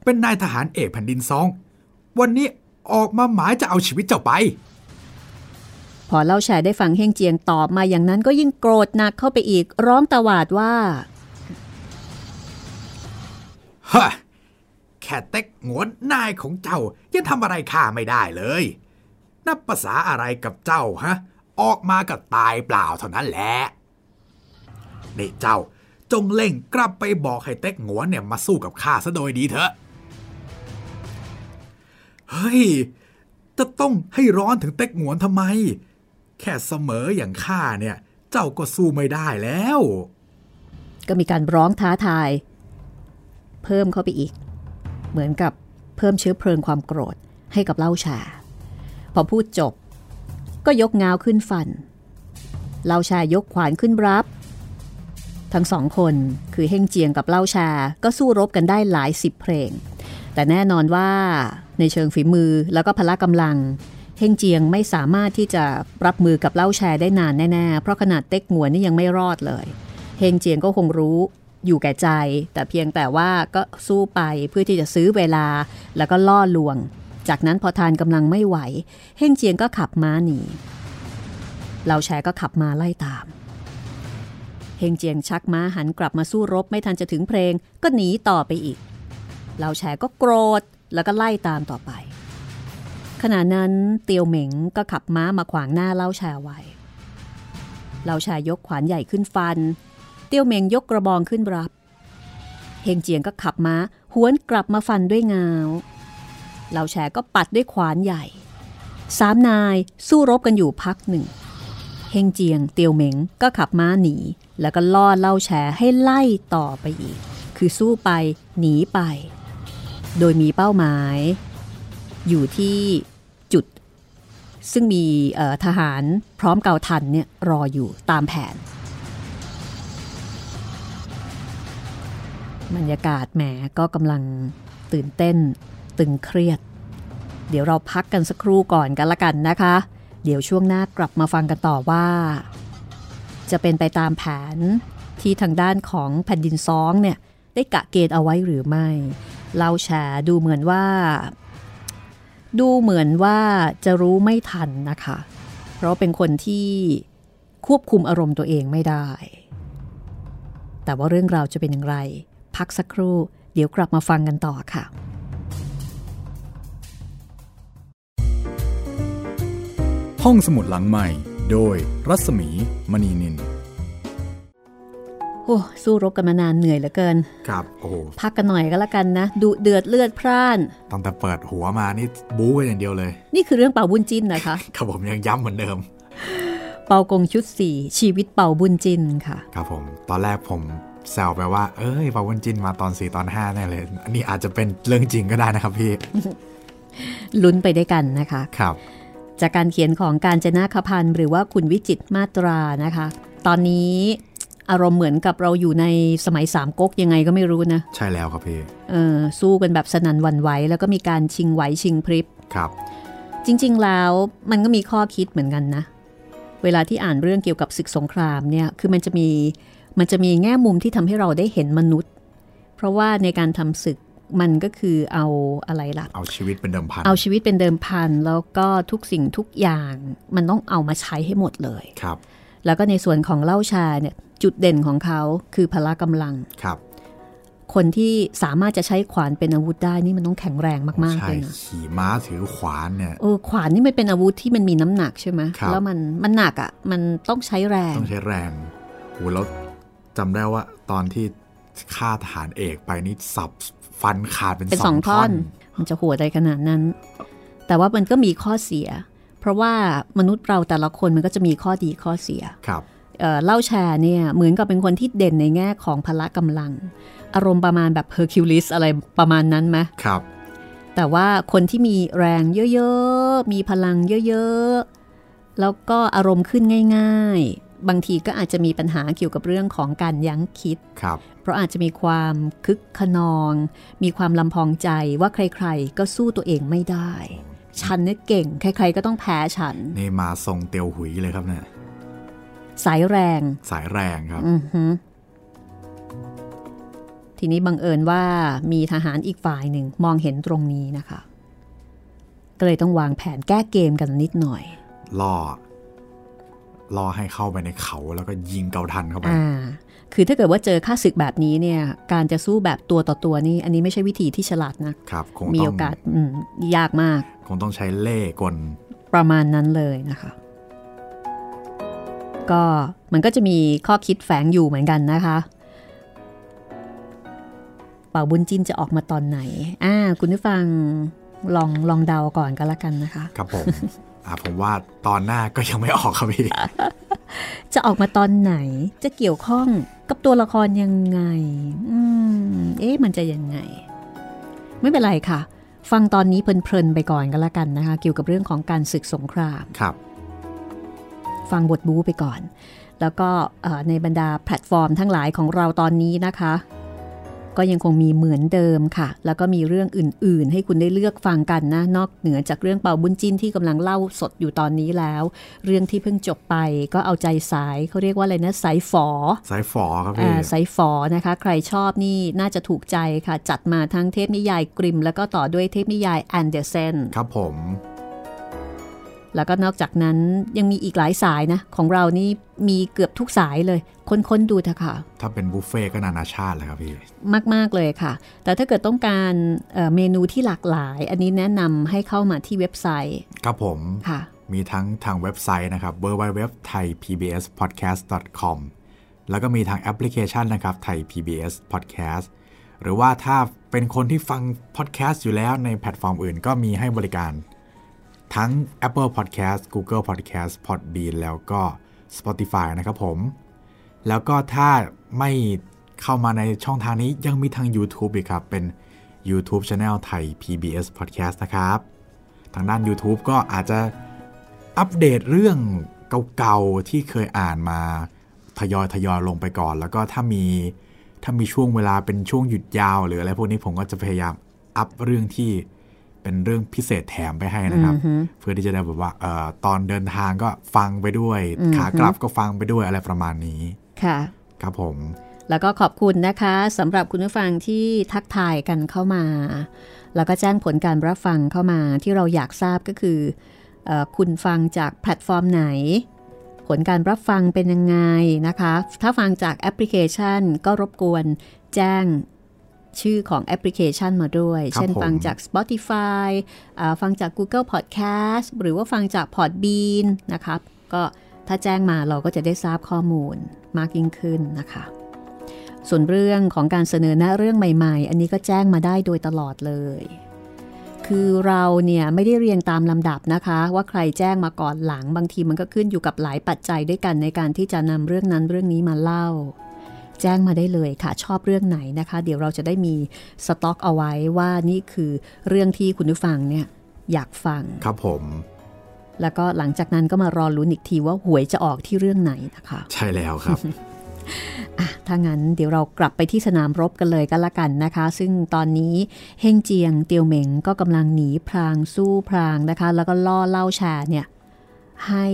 เป็นนายทหารเอกแผ่นดินซอง วันนี้ออกมาหมายจะเอาชีวิตเจ้าไป พอเล่าแชได้ฟังเฮงเจียงตอบมาอย่างนั้นก็ยิ่งโกรธหนักเข้าไปอีกร้องตะวาดว่าฮะแค่เต็กหงวนนายของเจ้ายังทำอะไรข้าไม่ได้เลย นับภาษาอะไรกับเจ้าฮะ ออกมาก็ตายเปล่าเท่านั้นแหละนี่เจ้าจงเล่งกลับไปบอกให้เต็กหงวนเนี่ยมาสู้กับข้าซะโดยดีเถอะ เฮ้ย จะต้องให้ร้อนถึงเต็กหงวนทำไม แค่เสมออย่างข้าเนี่ย เจ้าก็สู้ไม่ได้แล้ว ก็มีการร้องท้าทาย เพิ่มเข้าไปอีก เหมือนกับเพิ่มเชื้อเพลิงความโกรธให้กับเล่าชา พอพูดจบ ก็ยกงาวขึ้นฟันเล่าชายกขวานขึ้นรับ ทั้งสองคนคือเฮงเจียงกับเล่าชาก็สู้รบกันได้หลายสิบเพลง แต่แน่นอนว่าในเชิงฝีมือแล้วก็พละกำลังเฮงเจียงไม่สามารถที่จะรับมือกับเล่าแชร์ได้นานแน่ๆ เพราะขนาดเต็กหงวนนี่ยังไม่รอดเลย เฮงเจียงก็คงรู้อยู่แก่ใจ แต่เพียงแต่ว่าก็สู้ไปเพื่อที่จะซื้อเวลาแล้วก็ล่อลวง จากนั้นพอทานกำลังไม่ไหว เฮงเจียงก็ขับม้าหนีเล่าแชร์ก็ขับมาไล่ตาม เฮงเจียงชักม้าหันกลับมาสู้รบไม่ทันจะถึงเพลง ก็หนีต่อไปอีกเล่าแชร์ก็โกรธแล้วก็ไล่ตามต่อไป ขณะนั้นเตียวเหม็งก็ขับม้ามาขวางหน้าเล่าแชร์ไว้เล่าแชร์ยกขวานใหญ่ขึ้นฟัน เตียวเหม็งยกกระบองขึ้นรับ เฮงเจียงก็ขับม้าหวนกลับมาฟันด้วยงาว เหล่าแชร์ก็ปัดด้วยขวานใหญ่ สามนายสู้รบกันอยู่พักหนึ่ง เฮงเจียงเตียวเหม็งก็ขับม้าหนี แล้วก็ล่อเล่าแชร์ให้ไล่ต่อไปอีก คือสู้ไปหนีไป โดยมีเป้าหมาย อยู่ที่จุด ซึ่งมีทหารพร้อมเกาทันเนี่ยรออยู่ตามแผนบรรยากาศแหมก็กำลังตื่นเต้น ตึงเครียด เดี๋ยวเราพักกันสักครู่ก่อนกันละกันนะคะ เดี๋ยวช่วงหน้ากลับมาฟังกันต่อว่า จะเป็นไปตามแผนที่ทางด้านของแผ่นดินซ้องเนี่ยได้กะเกณฑ์เอาไว้หรือไม่ เราแชร์ดูเหมือนว่า ดูเหมือนว่าจะรู้ไม่ทันนะคะ เพราะเป็นคนที่ควบคุมอารมณ์ตัวเองไม่ได้ แต่ว่าเรื่องราวจะเป็นอย่างไร พักสักครู่ เดี๋ยวกลับมาฟังกันต่อค่ะ ห้องสมุดหลังใหม่ โดยรัศมีมณีนินโอ้สู้รบกันมานานเหนื่อยเหลือเกิน ครับโอ้โหพักกันหน่อยก็แล้วกันนะดุเดือดเลือดพร่านตั้งแต่เปิดหัวมานี่บู๊กันอย่างเดียวเลย นี่คือเรื่องเป่าบุญจินนะคะ ครับผมยังย้ำเหมือนเดิม เป่ากงชุดสี่ชีวิตเป่าบุญจินค่ะ ครับผม ตอนแรกผมแซวไปว่า เอ้ยปาวันจินมาตอนสี่ตอนห้าแน่เลยอันนี้อาจจะเป็นเรื่องจริงก็ได้นะครับพี่ลุ้นไปด้วยกันนะคะ ครับ จากการเขียนของการจนาคพันธ์หรือว่าคุณวิจิตรมาตรานะคะ ตอนนี้อารมณ์เหมือนกับเราอยู่ในสมัยสามก๊กยังไงก็ไม่รู้นะ ใช่แล้วครับพี่เออสู้กันแบบสนันหวันไหว แล้วก็มีการชิงไหวชิงพริบครับ จริง ๆ แล้วมันก็มีข้อคิดเหมือนกันนะ เวลาที่อ่านเรื่องเกี่ยวกับศึกสงครามเนี่ยคือมันจะมีมันจะมีแง่มุมที่ทำให้เราได้เห็นมนุษย์ เพราะว่าในการทำศึก มันก็คือเอาอะไรล่ะ เอาชีวิตเป็นเดิมพัน เอาชีวิตเป็นเดิมพัน แล้วก็ทุกสิ่งทุกอย่างมันต้องเอามาใช้ให้หมดเลยครับ แล้วก็ในส่วนของเล่าชาเนี่ยจุดเด่นของเขาคือพละกำลังครับ คนที่สามารถจะใช้ขวานเป็นอาวุธได้นี่มันต้องแข็งแรงมากๆใช่เลยนะขี่ม้าถือขวานเนี่ยเออขวานนี่มันเป็นอาวุธที่มันมีน้ำหนักใช่ไหมครับแล้วมันมันหนักอะ่ะมันต้องใช้แรงต้องใช้แรงโหแล้วจำได้ว่าตอนที่ฆ่าทหารเอกไปนี่สับ ฟันขาดเป็นเป็นสสอองงท่ท่ออนนมันจะโหดอะไรขนาดนั้น แต่ว่ามันก็มีข้อเสีย เพราะว่ามนุษย์เราแต่ละคนมันก็จะมีข้อดีข้อเสียครับเอ่อเล่าแชร์เนี่ยเหมือนกับเป็นคนที่เด่นในแง่ของพละกำลัง อารมณ์ประมาณแบบเฮอร์คิวลิสอะไรประมาณนั้นไหมครับ แต่ว่าคนที่มีแรงเยอะๆ มีพลังเยอะๆ แล้วก็อารมณ์ขึ้นง่าย ๆ บางทีก็อาจจะมีปัญหาเกี่ยวกับเรื่องของการยั้งคิดครับ เพราะอาจจะมีความคึกขนอง มีความลำพองใจว่าใครๆ ก็สู้ตัวเองไม่ได้ ฉันเนี่ยเก่ง ใครๆ ก็ต้องแพ้ฉัน นี่มาทรงเตียวหุยเลยครับเนี่ย สายแรง สายแรงครับอือฮึทีนี้บังเอิญว่ามีทหารอีกฝ่ายหนึ่งมองเห็นตรงนี้นะคะ ก็เลยต้องวางแผนแก้เกมกันนิดหน่อย ล่อ ล่อให้เข้าไปในเขาแล้วก็ยิงเกาทันเข้าไปอ่าคือถ้าเกิดว่าเจอค่าศึกแบบนี้เนี่ย การจะสู้แบบตัวต่อตัวนี่อันนี้ไม่ใช่วิธีที่ฉลาดนะครับคงมีต้อโองกาสอืมยากมาก คงต้องใช้เล่ห์กล ประมาณนั้นเลยนะคะ ก็มันก็จะมีข้อคิดแฝงอยู่เหมือนกันนะคะเป่าบุญจินจะออกมาตอนไหน อ่า คุณผู้ฟังลองลองเดาก่อนก็แล้วกันนะคะ ครับผม อ่าผมว่าตอนหน้าก็ยังไม่ออกครับพี่ จะออกมาตอนไหนจะเกี่ยวข้องกับตัวละครยังไง อืม เอ๊ะมันจะยังไง ไม่เป็นไรค่ะ ฟังตอนนี้เพลินๆไปก่อนก็แล้วกันนะคะ เกี่ยวกับเรื่องของการศึกสงครามครับ ฟังบทบู๊ไปก่อน แล้วก็เอ่อในบรรดาแพลตฟอร์มทั้งหลายของเราตอนนี้นะคะ ก็ยังคงมีเหมือนเดิมค่ะ แล้วก็มีเรื่องอื่น ๆ ให้คุณได้เลือกฟังกันนะ นอกเหนือจากเรื่องเป่าบุญจินที่กำลังเล่าสดอยู่ตอนนี้แล้ว เรื่องที่เพิ่งจบไปก็เอาใจสายเขาเรียกว่าอะไรนะสายฝอ สายฝอครับอ่าพี่สายฝอนะคะ ใครชอบนี่น่าจะถูกใจค่ะ จัดมาทั้งเทพนิยายกริม แล้วก็ต่อด้วยเทพนิยายแอนเดอร์เซนครับผม แล้วก็นอกจากนั้นยังมีอีกหลายสายนะ ของเรานี่มีเกือบทุกสายเลย ค้นๆดูเถอะค่ะ ถ้าเป็นบุฟเฟ่ต์ก็นานาชาติเลยครับพี่ มาก ๆ เลยค่ะ แต่ถ้าเกิดต้องการเอ่อเมนูที่หลากหลาย อันนี้แนะนำให้เข้ามาที่เว็บไซต์ ครับผมค่ะ มีทั้งทางเว็บไซต์นะครับ www.thaipbspodcast.com แล้วก็มีทางแอปพลิเคชันนะครับ Thai PBS Podcast หรือว่าถ้าเป็นคนที่ฟังพอดแคสต์อยู่แล้วในแพลตฟอร์มอื่นก็มีให้บริการ ทั้ง Apple Podcast Google Podcast Podbean แล้วก็ Spotify นะครับผม แล้วก็ถ้าไม่เข้ามาในช่องทางนี้ยังมีทาง YouTube อีกครับ เป็น YouTube Channel ไทย PBS Podcast นะครับ ทางด้าน YouTube ก็อาจจะอัปเดตเรื่องเก่าๆ ที่เคยอ่านมาทยอยทยอยลงไปก่อน แล้วก็ถ้ามีถ้ามีช่วงเวลาเป็นช่วงหยุดยาว หรืออะไรพวกนี้ผมก็จะพยายามอัพเรื่องที่ เป็นเรื่องพิเศษแถมไปให้นะครับ เพื่อที่จะได้แบบว่าเออตอนเดินทางก็ฟังไปด้วย ขากลับก็ฟังไปด้วยอะไรประมาณนี้ค่ะ ครับผม แล้วก็ขอบคุณนะคะสำหรับคุณผู้ฟังที่ทักทายกันเข้ามา แล้วก็แจ้งผลการรับฟังเข้ามาที่เราอยากทราบก็คือเออคุณฟังจากแพลตฟอร์มไหนผลการรับฟังเป็นยังไงนะคะ ถ้าฟังจากแอปพลิเคชันก็รบกวนแจ้ง ชื่อของแอปพลิเคชันมาด้วยครับเช่นผมฟังจาก Spotify อ่าฟังจาก Google Podcast หรือว่าฟังจาก Podbean นะครับ ก็ถ้าแจ้งมาเราก็จะได้ทราบข้อมูลมากยิ่งขึ้นนะคะ ส่วนเรื่องของการเสนอหน้าเรื่องใหม่ๆ อันนี้ก็แจ้งมาได้โดยตลอดเลย คือเราเนี่ยไม่ได้เรียงตามลำดับนะคะ ว่าใครแจ้งมาก่อนหลังบางทีมันก็ขึ้นอยู่กับหลายปัจจัยด้วยกันในการที่จะนำเรื่องนั้นเรื่องนี้มาเล่า แจ้งมาได้เลยค่ะ ชอบเรื่องไหนนะคะ เดี๋ยวเราจะได้มีสต็อกเอาไว้ว่านี่คือเรื่องที่คุณผู้ฟังเนี่ยอยากฟังครับผมแล้วก็หลังจากนั้นก็มารอลุ้นอีกทีว่าหวยจะออกที่เรื่องไหนนะคะ ใช่แล้วครับอะถ้างั้นเดี๋ยวเรากลับไปที่สนามรบกันเลยก็แล้วกันนะคะ ซึ่งตอนนี้เฮงเจียงเตียวเหม็งก็กำลังหนีพรางสู้พรางนะคะ แล้วก็ล่อเล่าแชร์เนี่ยให้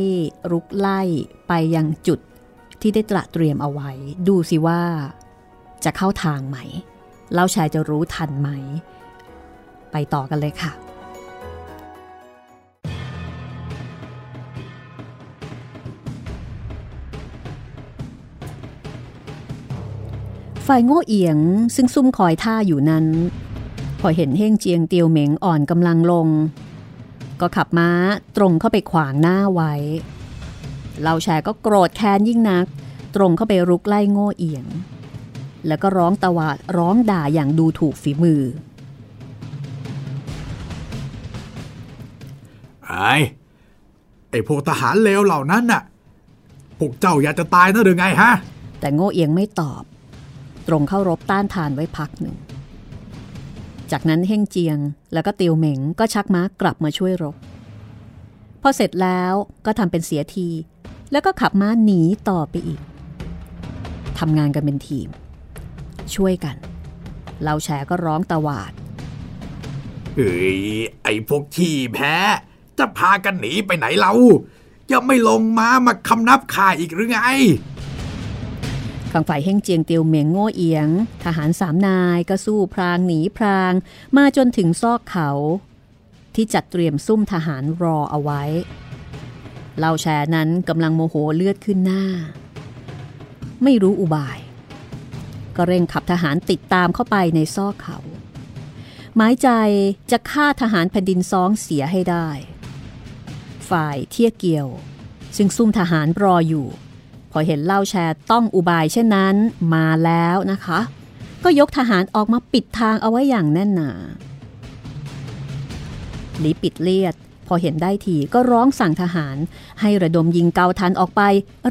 รุกไล่ไปยังจุด ที่ได้ตระเตรียมเอาไว้ ดูสิว่าจะเข้าทางไหม เล่าชร์จะรู้ทันไหม ไปต่อกันเลยค่ะ ฝ่ายโง่เอียงซึ่งซุ่มคอยท่าอยู่นั้น พอเห็นเฮ่งเจียงเตียวเหม็งอ่อนกำลังลง ก็ขับม้าตรงเข้าไปขวางหน้าไว้ เหล่าแชร์ก็โกรธแค้นยิ่งนัก ตรงเข้าไปรุกไล่โง่เอียง แล้วก็ร้องตะวาดร้องด่าอย่างดูถูกฝีมือไอ้ไอ้พวกทหารเลวเหล่านั้นน่ะ พวกเจ้าอยากจะตายนะหรือไงฮะ แต่โง่เอียงไม่ตอบ ตรงเข้ารบต้านทานไว้พักหนึ่ง จากนั้นเฮ่งเจียงแล้วก็เตียวเหม็งก็ชักม้ากลับมาช่วยรบ พอเสร็จแล้วก็ทำเป็นเสียที แล้วก็ขับม้าหนีต่อไปอีกทำงานกันเป็นทีม ช่วยกันเราแชร์ก็ร้องตะหวาด เฮ้ย ไอ้พวกที่แพ้ จะพากันหนีไปไหนเรายังไม่ลงมามาคำนับข่าอีกหรือไงฝั่งฝ่ายเฮ่งเจียงเตียวเมียงโง่เอียง ทหารสามนายก็สู้พรางหนีพราง มาจนถึงซอกเขา ที่จัดเตรียมซุ่มทหารรอเอาไว้ เล่าแชนั้นกำลังโมโหเลือดขึ้นหน้า ไม่รู้อุบาย ก็เร่งขับทหารติดตามเข้าไปในซอกเขา หมายใจจะฆ่าทหารแผ่นดินซองเสียให้ได้ ฝ่ายเที่ยเกียว ซึ่งซุ่มทหารรออยู่ พอเห็นเล่าแชร์ต้องอุบายเช่นนั้นมาแล้วนะคะ ก็ยกทหารออกมาปิดทางเอาไว้อย่างแน่นหนาหลีปิดเลียด พอเห็นได้ทีก็ร้องสั่งทหาร ให้ระดมยิงเกาทันออกไป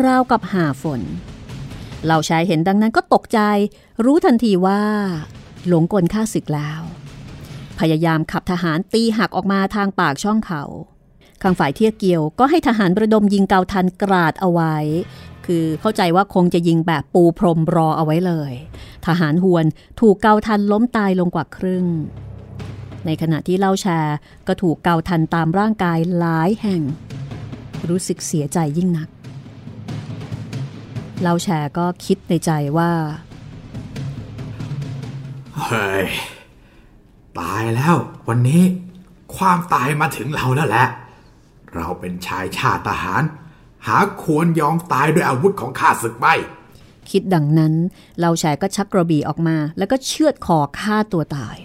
ราวกับหาฝน เหล่าชายเห็นดังนั้นก็ตกใจ รู้ทันทีว่า หลงกลฆ่าศึกแล้ว พยายามขับทหารตีหักออกมาทางปากช่องเขาข้างฝ่ายเทียเกียวก็ให้ทหารระดมยิงเกาทันกราดเอาไว้ คือเข้าใจว่าคงจะยิงแบบปูพรมรอเอาไว้เลย ทหารหวนถูกเกาทันล้มตายลงกว่าครึ่ง ในขณะที่เล่าแชร์ก็ถูกเกาทันตามร่างกายหลายแห่ง รู้สึกเสียใจยิ่งนัก เล่าแชร์ก็คิดในใจว่าเฮ้ยตายแล้ววันนี้ความตายมาถึงเราแล้วแหละ เราเป็นชายชาติทหาร หาควรยอมตายด้วยอาวุธของข้าศึกไม่คิดดังนั้นเล่าแชร์ก็ชักกระบี่ออกมา แล้วก็เชือดคอฆ่าตัวตาย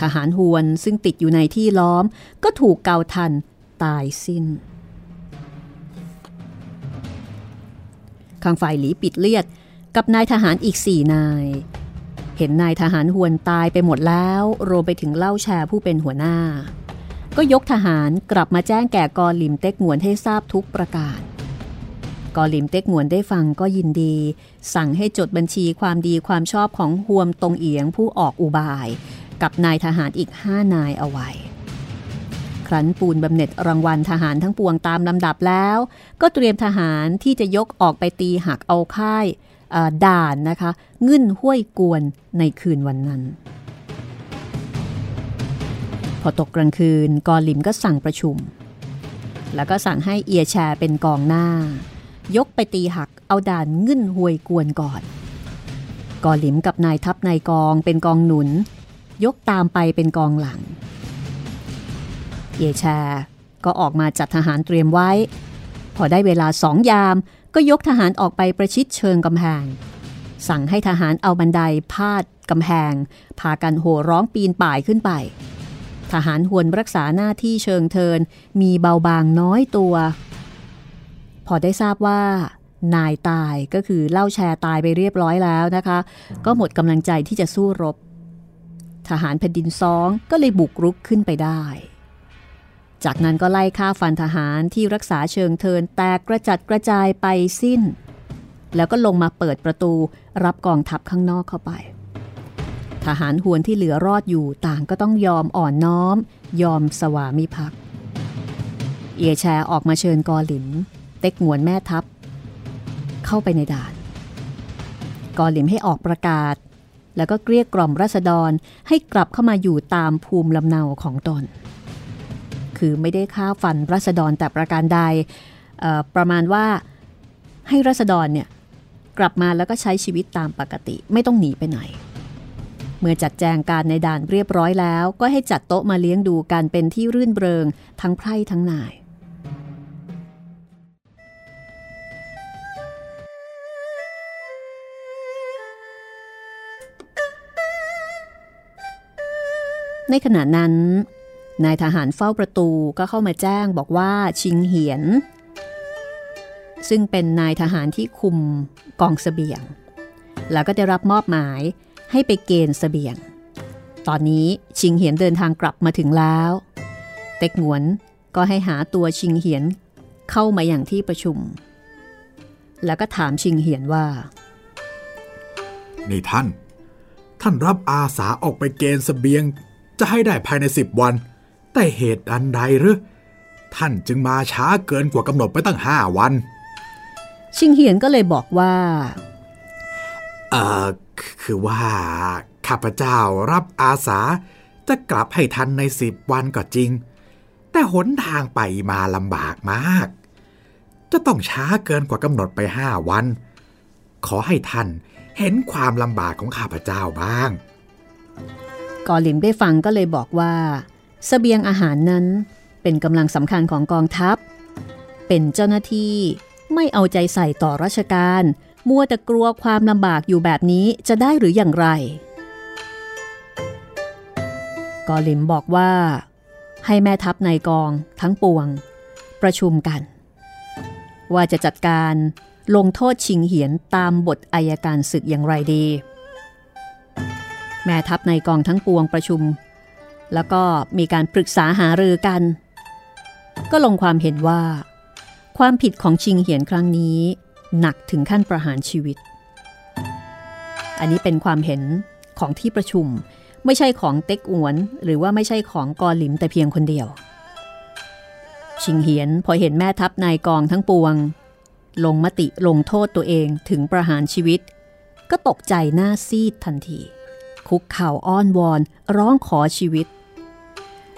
ทหารหวนซึ่งติดอยู่ในที่ล้อม ก็ถูกเกาทันตายสิ้น ข้างฝ่ายหลีปิดเลียดกับนายทหารอีกสี่นาย เห็นนายทหารหวนตายไปหมดแล้วรวมไปถึงเล่าแชร์ผู้เป็นหัวหน้า ก็ยกทหารกลับมาแจ้งแก่กอลิมเต็กหวนให้ทราบทุกประการกอลิมเต็กหวนได้ฟังก็ยินดี สั่งให้จดบัญชีความดีความชอบของหวมตรงเอียงผู้ออกอุบาย กับนายทหารอีกห้านายเอาไว้ ครั้นปูนบำเหน็จรางวัลทหารทั้งปวงตามลำดับแล้ว ก็เตรียมทหารที่จะยกออกไปตีหักเอาค่ายด่านนะคะเงึ่นห้วยกวนในคืนวันนั้น พอตกกลางคืนกอลิมก็สั่งประชุม แล้วก็สั่งให้เอียแชร์เป็นกองหน้า ยกไปตีหักเอาด่านเงึ่นห้วยกวนก่อนกอลิมกับนายทัพนายกองเป็นกองหนุน ยกตามไปเป็นกองหลังเอชาก็ออกมาจัดทหารเตรียมไว้ พอได้เวลาสองยามก็ยกทหารออกไปประชิดเชิงกำแพง สั่งให้ทหารเอาบันไดพาดกำแพง พากันโห่ร้องปีนป่ายขึ้นไป ทหารหวนรักษาหน้าที่เชิงเทินมีเบาบางน้อยตัว พอได้ทราบว่า นายตายก็คือเล่าแชร์ตายไปเรียบร้อยแล้วนะคะ ก็หมดกำลังใจที่จะสู้รบ ทหารแผ่นดินซองก็เลยบุกรุกขึ้นไปได้ จากนั้นก็ไล่ฆ่าฟันทหารที่รักษาเชิงเทินแตกกระจัดกระจายไปสิ้น แล้วก็ลงมาเปิดประตูรับกองทัพข้างนอกเข้าไป ทหารหวนที่เหลือรอดอยู่ต่างก็ต้องยอมอ่อนน้อม ยอมสวามิภักดิ์เอียแชออกมาเชิญกอหลิมเต็กหวนแม่ทัพ เข้าไปในด่าน กอหลิมให้ออกประกาศ แล้วก็เกลี้ยกล่อมรัษฎรให้กลับเข้ามาอยู่ตามภูมิลำเนาของตน คือไม่ได้ฆ่าฟันรัษฎรแต่ประการใดประมาณว่าให้รัษฎรเนี่ยกลับมาแล้วก็ใช้ชีวิตตามปกติไม่ต้องหนีไปไหน เมื่อจัดแจงการในด่านเรียบร้อยแล้ว ก็ให้จัดโต๊ะมาเลี้ยงดูกันเป็นที่รื่นเริงทั้งไพร่ทั้งนาย ในขณะนั้น นายทหารเฝ้าประตูก็เข้ามาแจ้งบอกว่าชิงเหียน ซึ่งเป็นนายทหารที่คุมกองสเสบียง แล้วก็ได้รับมอบหมายให้ไปเกณฑ์สเสบียง ตอนนี้ชิงเหียนเดินทางกลับมาถึงแล้ว เต็กหวนก็ให้หาตัวชิงเหียนเข้ามาอย่างที่ประชุม แล้วก็ถามชิงเหียนว่า นี่ท่าน ท่านรับอาสาออกไปเกณฑ์สเสบียง จะให้ได้ภายในสิบวัน แต่เหตุอันใดหรือ ท่านจึงมาช้าเกินกว่ากำหนดไปตั้งห้าวัน ชิงเหียนก็เลยบอกว่า เอ่อ คือว่า ข้าพเจ้ารับอาสาจะกลับให้ทันในสิบวันก็จริง แต่หนทางไปมาลำบากมาก จะต้องช้าเกินกว่ากำหนดไปห้าวัน ขอให้ท่านเห็นความลำบากของข้าพเจ้าบ้าง กอหลิมได้ฟังก็เลยบอกว่าสเสบียงอาหารนั้นเป็นกำลังสำคัญของกองทัพ เป็นเจ้าหน้าที่ไม่เอาใจใส่ต่อราชการ มัวแต่กลัวความลำบากอยู่แบบนี้จะได้หรืออย่างไร กอหลิมบอกว่า ให้แม่ทัพในกองทั้งปวง ประชุมกัน ว่าจะจัดการลงโทษชิงเหียนตามบทอายการศึกอย่างไรดี แม่ทัพในกองทั้งปวงประชุม แล้วก็มีการปรึกษาหารือกัน ก็ลงความเห็นว่า ความผิดของชิงเหียนครั้งนี้ หนักถึงขั้นประหารชีวิต อันนี้เป็นความเห็นของที่ประชุม ไม่ใช่ของเต็กอวน หรือว่าไม่ใช่ของกอหลิมแต่เพียงคนเดียว ชิงเหียนพอเห็นแม่ทัพนายกองทั้งปวง ลงมติลงโทษตัวเองถึงประหารชีวิต ก็ตกใจหน้าซีดทันที คุกเข่าอ้อนวอน ร้องขอชีวิต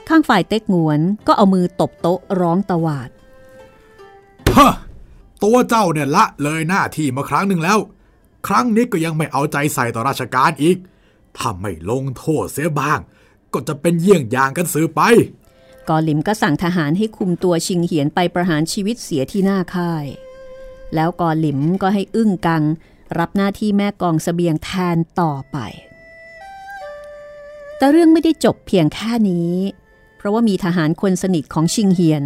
ข้างฝ่ายเต็กงวนก็เอามือตบโต๊ะร้องตวาดฮะตัวเจ้าเนี่ยละเลยหน้าที่มาครั้งหนึ่งแล้ว ครั้งนี้ก็ยังไม่เอาใจใส่ต่อราชการอีกถ้าไม่ลงโทษเสียบ้าง ก็จะเป็นเยี่ยงอย่างกันสือไปกอหลิมก็สั่งทหารให้คุมตัวชิงเหียนไปประหารชีวิตเสียที่หน้าค่าย แล้วกอหลิมก็ให้อึ้งกัง รับหน้าที่แม่กองสเสบียงแทนต่อไป แต่เรื่องไม่ได้จบเพียงแค่นี้ เพราะว่ามีทหารคนสนิทของชิงเหียน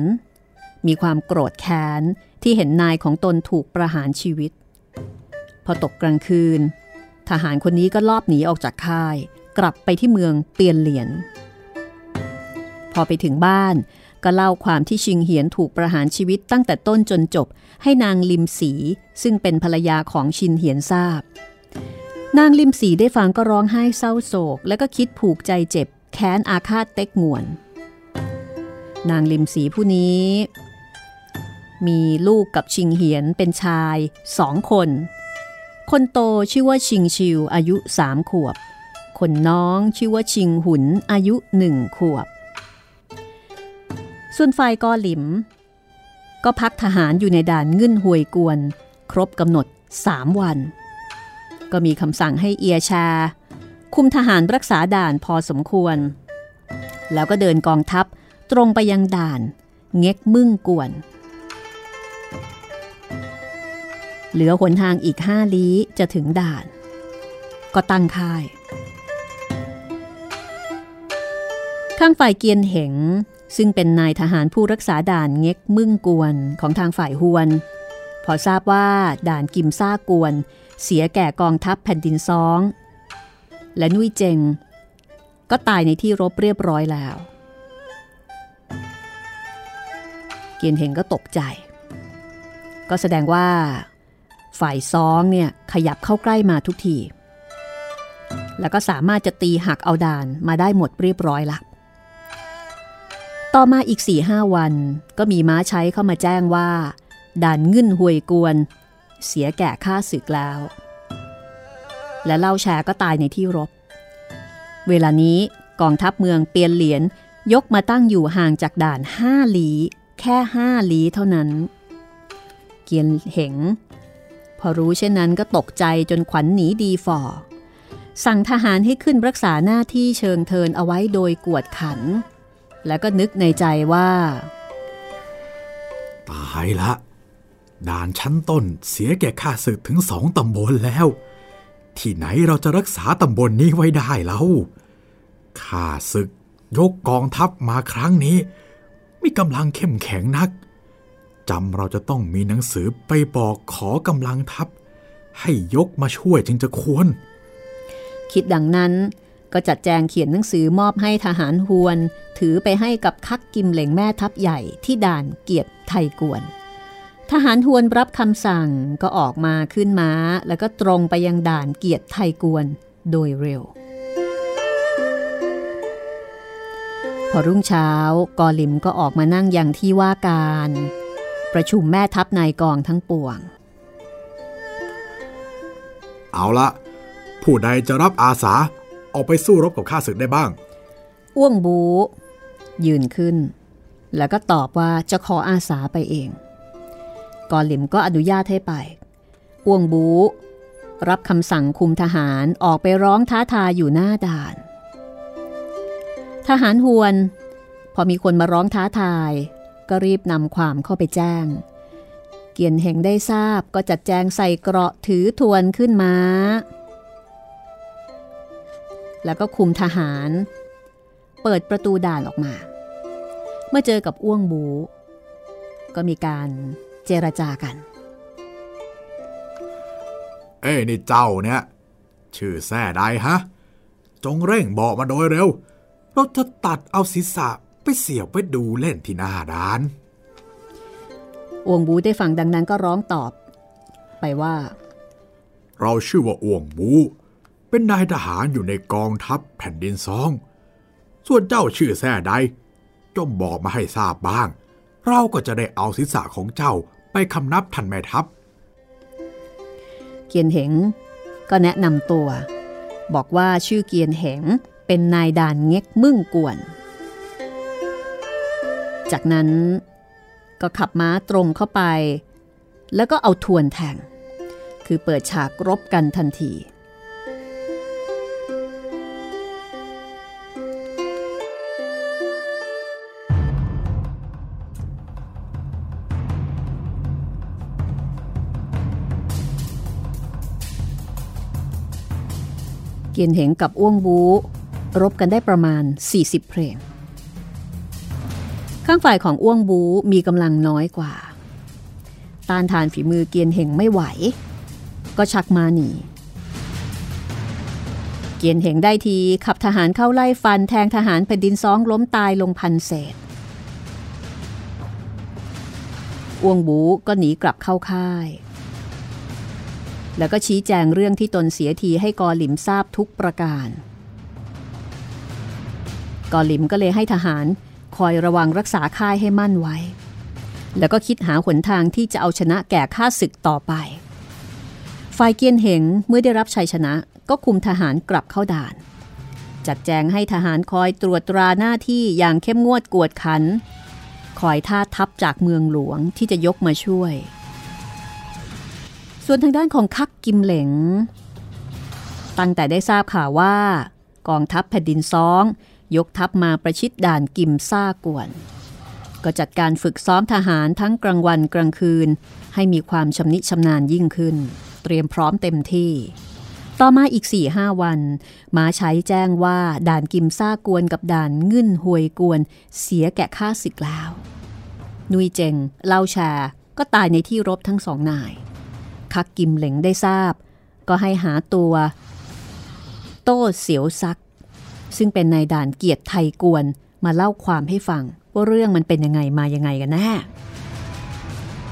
มีความโกรธแค้นที่เห็นนายของตนถูกประหารชีวิต พอตกกลางคืน ทหารคนนี้ก็ลอบหนีออกจากค่าย กลับไปที่เมืองเตียนเหลียน พอไปถึงบ้านก็เล่าความที่ชิงเหียนถูกประหารชีวิตตั้งแต่ต้นจนจบ ให้นางลิมสีซึ่งเป็นภรรยาของชินเหียนทราบ นางลิมสีได้ฟังก็ร้องไห้เศร้าโศก และก็คิดผูกใจเจ็บ แค้นอาฆาตเต็กงวน นางลิมสีผู้นี้ มีลูกกับชิงเหียนเป็นชายสองคน คนโตชื่อว่าชิงชิวอายุสามขวบ คนน้องชื่อว่าชิงหุนอายุหนึ่งขวบ ส่วนฝ่ายกอหลิม ก็พักทหารอยู่ในด่านเงื่นห่วยกวน ครบกำหนดสามวัน ก็มีคำสั่งให้เอียชา คุมทหารรักษาด่านพอสมควร แล้วก็เดินกองทัพตรงไปยังด่าน เง็กมึ่งกวน เหลือหนทางอีกห้าลี้จะถึงด่าน ก็ตั้งค่าย ข้างฝ่ายเกียนเหงซึ่งเป็นนายทหารผู้รักษาด่านเง็กมึ่งกวนของทางฝ่ายฮวน พอทราบว่าด่านกิมซ่ากวน เสียแก่กองทัพแผ่นดินซอง และนุ้ยเจง ก็ตายในที่รบเรียบร้อยแล้ว เกียนเหงก็ตกใจ ก็แสดงว่า ฝ่ายซองเนี่ยขยับเข้าใกล้มาทุกที แล้วก็สามารถจะตีหักเอาด่านมาได้หมดเรียบร้อยละต่อมาอีก4ี่ห้าวันก็มีม้าใช้เข้ามาแจ้งว่า ด่านเงินห่วยกวน เสียแก่ค่าศึกแล้ว และเล่าแชร์ก็ตายในที่รบ เวลานี้กองทัพเมืองเปียนเหรียญยกมาตั้งอยู่ห่างจากด่านห้าหลีแค่ห้าหลีเท่านั้น เกียนเหงพอรู้เช่นนั้นก็ตกใจจนขวัญหนีดีฝ่อ สั่งทหารให้ขึ้นรักษาหน้าที่เชิงเทินเอาไว้โดยกวดขัน แล้วก็นึกในใจว่า ตายละ ด่านชั้นต้นเสียแก่ข้าศึกถึงสองตำบลแล้ว ที่ไหนเราจะรักษาตำบลนนี้ไว้ได้แล้วข้าศึกยกกองทัพมาครั้งนี้ มีกำลังเข้มแข็งนักจำเราจะต้องมีหนังสือไปบอกขอกำลังทัพ ให้ยกมาช่วยจึงจะควร คิดดังนั้นก็จัดแจงเขียนหนังสือมอบให้ทหารฮวน ถือไปให้กับคักกิมเหล่งแม่ทัพใหญ่ที่ด่านเกียรติไทยกวน ทหารฮวนรับคำสั่งก็ออกมาขึ้นม้า แล้วก็ตรงไปยังด่านเกียรติไทยกวนโดยเร็ว พอรุ่งเช้ากอลิมก็ออกมานั่งอย่างที่ว่าการ ประชุมแม่ทัพนายกองทั้งปวง เอาละผู้ใดจะรับอาสาออกไปสู้รบกับข้าศึกได้บ้าง อ้วงบู ยืนขึ้น แล้วก็ตอบว่าจะขออาสาไปเอง กอหลิมก็อนุญาตให้ไป อ้วงบู รับคำสั่งคุมทหารออกไปร้องท้าทายอยู่หน้าด่าน ทหารหวน พอมีคนมาร้องท้าทาย ก็รีบนำความเข้าไปแจ้ง เกียนเฮงได้ทราบก็จัดแจงใส่เกราะถือทวนขึ้นมาแล้วก็คุมทหาร เปิดประตูด่านออกมา เมื่อเจอกับอ้วงบูก็มีการ เจรจากัน เอ้นี่เจ้าเนี่ย ชื่อแซ่ใดฮะ จงเร่งบอกมาโดยเร็ว เราจะตัดเอาศีรษะไปเสียบไว้ดูเล่นที่หน้าด่านอ้วงบูได้ฟังดังนั้นก็ร้องตอบ ไปว่า เราชื่อว่าอ้วงบู เป็นนายทหารอยู่ในกองทัพแผ่นดินซอง ส่วนเจ้าชื่อแซ่ใดจงบอกมาให้ทราบบ้าง เราก็จะได้เอาศีรษะของเจ้าไปคำนับทันแม่ทัพ เกียนเหงก็แนะนำตัว บอกว่าชื่อเกียนเหงเป็นนายด่านเง็กมึ่งกวน จากนั้นก็ขับม้าตรงเข้าไป แล้วก็เอาทวนแทง คือเปิดฉากรบกันทันที เกียนเหงกับอ้วงบู รบกันได้ประมาณ 40 เพลง ข้างฝ่ายของอ้วงบูมีกำลังน้อยกว่าตานทานฝีมือเกียนเหงไม่ไหว ก็ชักมาหนี เกียนเหงได้ทีขับทหารเข้าไล่ฟันแทงทหารแผ่นดินซ้องล้มตายลงพันเศษอ้วงบูก็หนีกลับเข้าค่าย แล้วก็ชี้แจงเรื่องที่ตนเสียทีให้กอหลิมทราบทุกประการ กอหลิมก็เลยให้ทหารคอยระวังรักษาค่ายให้มั่นไว้ แล้วก็คิดหาหนทางที่จะเอาชนะแก่ข้าศึกต่อไปฝ่ายเกียนเหงเมื่อได้รับชัยชนะก็คุมทหารกลับเข้าด่าน จัดแจงให้ทหารคอยตรวจตราหน้าที่อย่างเข้มงวดกวดขัน คอยท่าทัพจากเมืองหลวงที่จะยกมาช่วย ส่วนทางด้านของคักกิมเหลงตั้งแต่ได้ทราบข่าวว่า กองทัพแผ่นดินซ้อง ยกทัพมาประชิดด่านกิมซ่ากวน ก็จัดการฝึกซ้อมทหารทั้งกลางวันกลางคืน ให้มีความชำนิชำนาญยิ่งขึ้น เตรียมพร้อมเต็มที่ ต่อมาอีก4-5วัน มาใช้แจ้งว่าด่านกิมซ่ากวนกับด่านงึ่นหวยกวน เสียแก่ข้าศึกแล้ว นุยเจงเล่าแชร์ก็ตายในที่รบทั้งสองนาย คักกิมเหลงได้ทราบ ก็ให้หาตัว โต้เสียวซัก ซึ่งเป็นนายด่านเกียรติไทยกวนมาเล่าความให้ฟัง ว่าเรื่องมันเป็นยังไงมายังไงกันแน่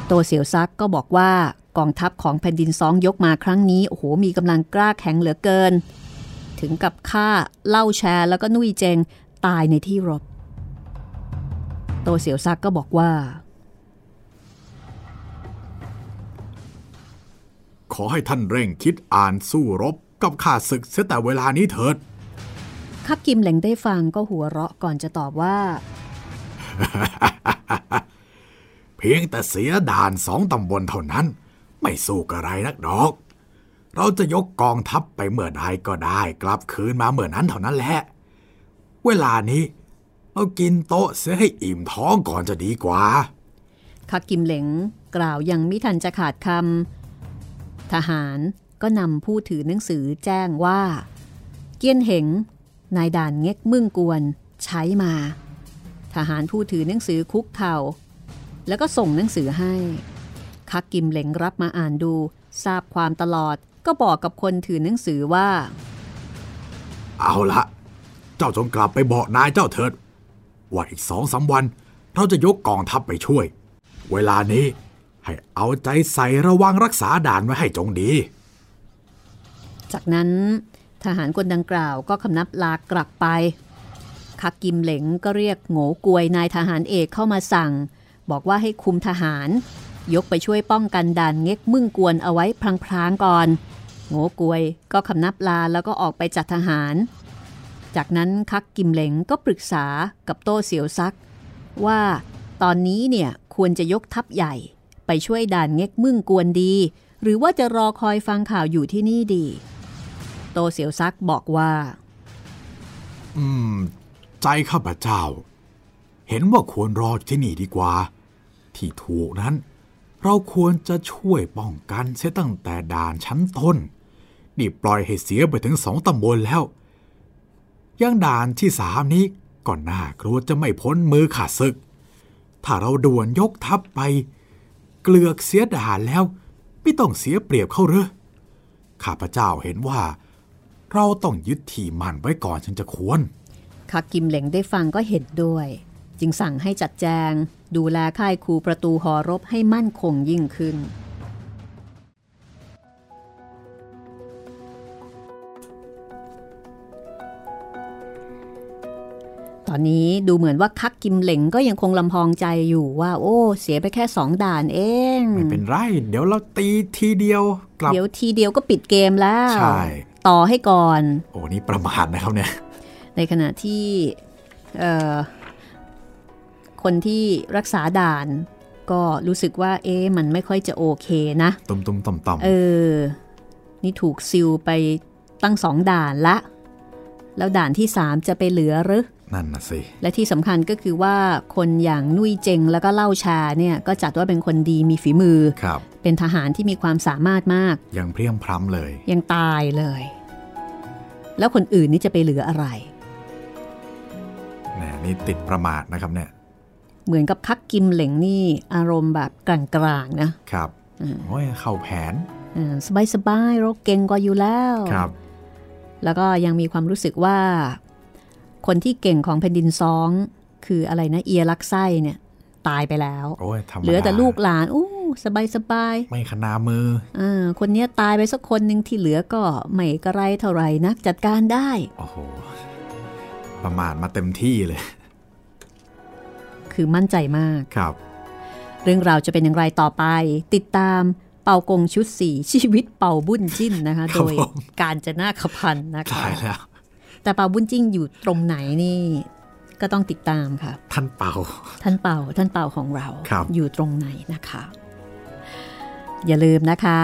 โตเสียวซักก็บอกว่ากองทัพของแผ่นดินซองยกมาครั้งนี้โอ้โหมีกำลังกล้าแข็งเหลือเกิน ถึงกับฆ่าเล่าแชร์แล้วก็นุยเจงตายในที่รบ โตเสียวซักก็บอกว่า ขอให้ท่านเร่งคิดอ่านสู้รบกับข้าศึกเสียแต่เวลานี้เถิดคักกิมเหลงได้ฟังก็หัวเราะก่อนจะตอบว่า เพียงแต่เสียด่านสองตำบลเท่านั้น ไม่สู้กระไรนักดอก เราจะยกกองทัพไปเมื่อใดก็ได้กลับคืนมาเมื่อนั้นเท่านั้นแหละ เวลานี้ เรากินโต๊ะเสียให้อิ่มท้องก่อนจะดีกว่าคักกิมเหลงกล่าวยังไม่ทันจะขาดคำ ทหารก็นำผู้ถือหนังสือแจ้งว่า เกี้ยนเหงนายด่านเง็กมึ่งกวนใช้มา ทหารผู้ถือหนังสือคุกเข่า แล้วก็ส่งหนังสือให้ คักกิมเหลงรับมาอ่านดู ทราบความตลอดก็บอกกับคนถือหนังสือว่า เอาละเจ้าจงกลับไปบอกนายเจ้าเถิดว่าอีกสองสาวัน เราจะยกกองทัพไปช่วย เวลานี้ ให้เอาใจใส่ระวังรักษาด่านไว้ให้จงดี จากนั้นทหารคนดังกล่าวก็คำนับลากลับไปคักกิมเหลงก็เรียกโง่กวยนายทหารเอกเข้ามาสั่ง บอกว่าให้คุมทหาร ยกไปช่วยป้องกันด่านเง็กมึ่งกวนเอาไว้พลางๆก่อน โง่กวยก็คำนับลาแล้วก็ออกไปจัดทหาร จากนั้นคักกิมเหลงก็ปรึกษากับโต้เสียวซัก ว่าตอนนี้เนี่ยควรจะยกทัพใหญ่ ไปช่วยด่านเง็กมึ่งกวนดี หรือว่าจะรอคอยฟังข่าวอยู่ที่นี่ดี โตเสียวซักบอกว่า อืม ใจข้าพเจ้า เห็นว่าควรรอที่นี่ดีกว่า ที่ถูกนั้น เราควรจะช่วยป้องกันเสียตั้งแต่ด่านชั้นต้น นี่ปล่อยให้เสียไปถึงสองตำบลแล้ว ยังด่านที่สามนี้ก็น่ากลัวจะไม่พ้นมือขาดศึก ถ้าเราด่วนยกทัพไป เกลือกเสียด่านแล้ว ไม่ต้องเสียเปรียบเขาเรือข้าพเจ้าเห็นว่า เราต้องยึดที่มันไว้ก่อนฉันจะควรข้ากิมเหลงได้ฟังก็เห็นด้วย จึงสั่งให้จัดแจง ดูแลค่ายคูประตูหอรบให้มั่นคงยิ่งขึ้น ตอนนี้ดูเหมือนว่าคักกิมเหลงก็ยังคงลำพองใจอยู่ว่า โอ้ เสียไปแค่สองด่านเอง ไม่เป็นไร เดี๋ยวเราตีทีเดียวกลับเดี๋ยวทีเดียวก็ปิดเกมแล้ว ใช่ ต่อให้ก่อน โอ้นี่ประมาทนะครับเนี่ย ในขณะที่เอ่อคนที่รักษาด่านก็รู้สึกว่า เอ๊ะมันไม่ค่อยจะโอเคนะตุมตุมต่อมต่อมเออ นี่ถูกซิลไปตั้งสองด่านละ แล้วด่านที่สามจะไปเหลือหรือ นั่นนะสิ และที่สำคัญก็คือว่าคนอย่างนุ้ยเจงแล้วก็เล่าชาเนี่ยก็จัดว่าเป็นคนดีมีฝีมือ ครับ เป็นทหารที่มีความสามารถมาก ยังเพรียมพร้ำเลย ยังตายเลย แล้วคนอื่นนี่จะไปเหลืออะไรแหมนี่ติดประมาทนะครับเนี่ย เหมือนกับคักกิมเหลงนี่อารมณ์แบบกลางๆนะครับโอ้ยเข้าแผนสบายสบายๆเราเก่งกว่าอยู่แล้วครับ แล้วก็ยังมีความรู้สึกว่า คนที่เก่งของแผ่นดินซอง คืออะไรนะ เอียรักไส้เนี่ย ตายไปแล้วโอ้ยธรรมดาเหลือแต่ลูกหลานอู้สบายสบายไม่ขนามือๆอ่าคนเนี้ยตายไปสักคนหนึ่งที่เหลือก็ไม่กระไรเท่าไหร่นักจัดการได้ โอ้โห ประมาทมาเต็มที่เลย คือมั่นใจมากครับ เรื่องราวจะเป็นอย่างไรต่อไป ติดตามเป่ากงชุดสีชีวิตเป่าบุญจิ้นนะคะครัโดบยผมการจนาขพันธ์นะคะตายแล้ว แต่เป่าบุญจิ้นอยู่ตรงไหนนี่ก็ต้องติดตามค่ะ ท่านเป่าท่านเป่าท่านเป่าของเราครับอยู่ตรงไหนนะคะ อย่าลืมนะคะ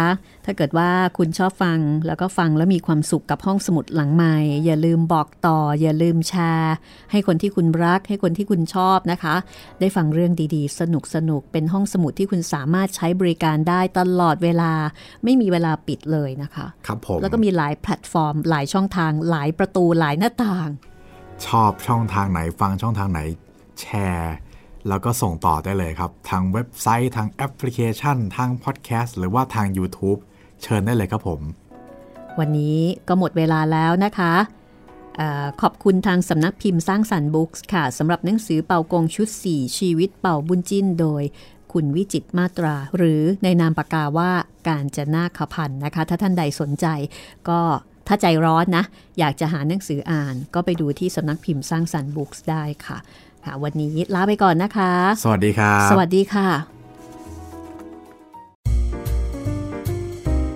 ถ้าเกิดว่าคุณชอบฟังแล้วก็ฟังแล้วมีความสุขกับห้องสมุดหลังใหม่ อย่าลืมบอกต่อ อย่าลืมแชร์ให้คนที่คุณรัก ให้คนที่คุณชอบนะคะ ได้ฟังเรื่องดีๆ สนุกสนุกๆเป็นห้องสมุดที่คุณสามารถใช้บริการได้ตลอดเวลา ไม่มีเวลาปิดเลยนะคะครับผมแล้วก็มีหลายแพลตฟอร์ม หลายช่องทาง หลายประตูหลายหน้าต่าง ชอบช่องทางไหนฟังช่องทางไหนแชร์แล้วก็ส่งต่อได้เลยครับ ทางเว็บไซต์ทางแอปพลิเคชัน ทางพอดแคสต์ หรือว่าทาง YouTube เชิญได้เลยครับผม วันนี้ก็หมดเวลาแล้วนะคะเออขอบคุณทางสำนักพิมพ์สร้างสรรค์บุ๊กส์ค่ะสำหรับหนังสือเปากงชุด 4 ชีวิตเปาบุ้นจิ้นโดยคุณวิจิตรมาตรา หรือในนามปากกาว่ากาญจนาคพันธุ์นะคะ ถ้าท่านใดสนใจ ก็ถ้าใจร้อนนะ อยากจะหาหนังสืออ่าน ก็ไปดูที่สำนักพิมพ์สร้างสรรค์บุ๊กส์ได้ค่ะค่ะวันนี้ลาไปก่อนนะคะ สวัสดีครับสวัสดีค่ะ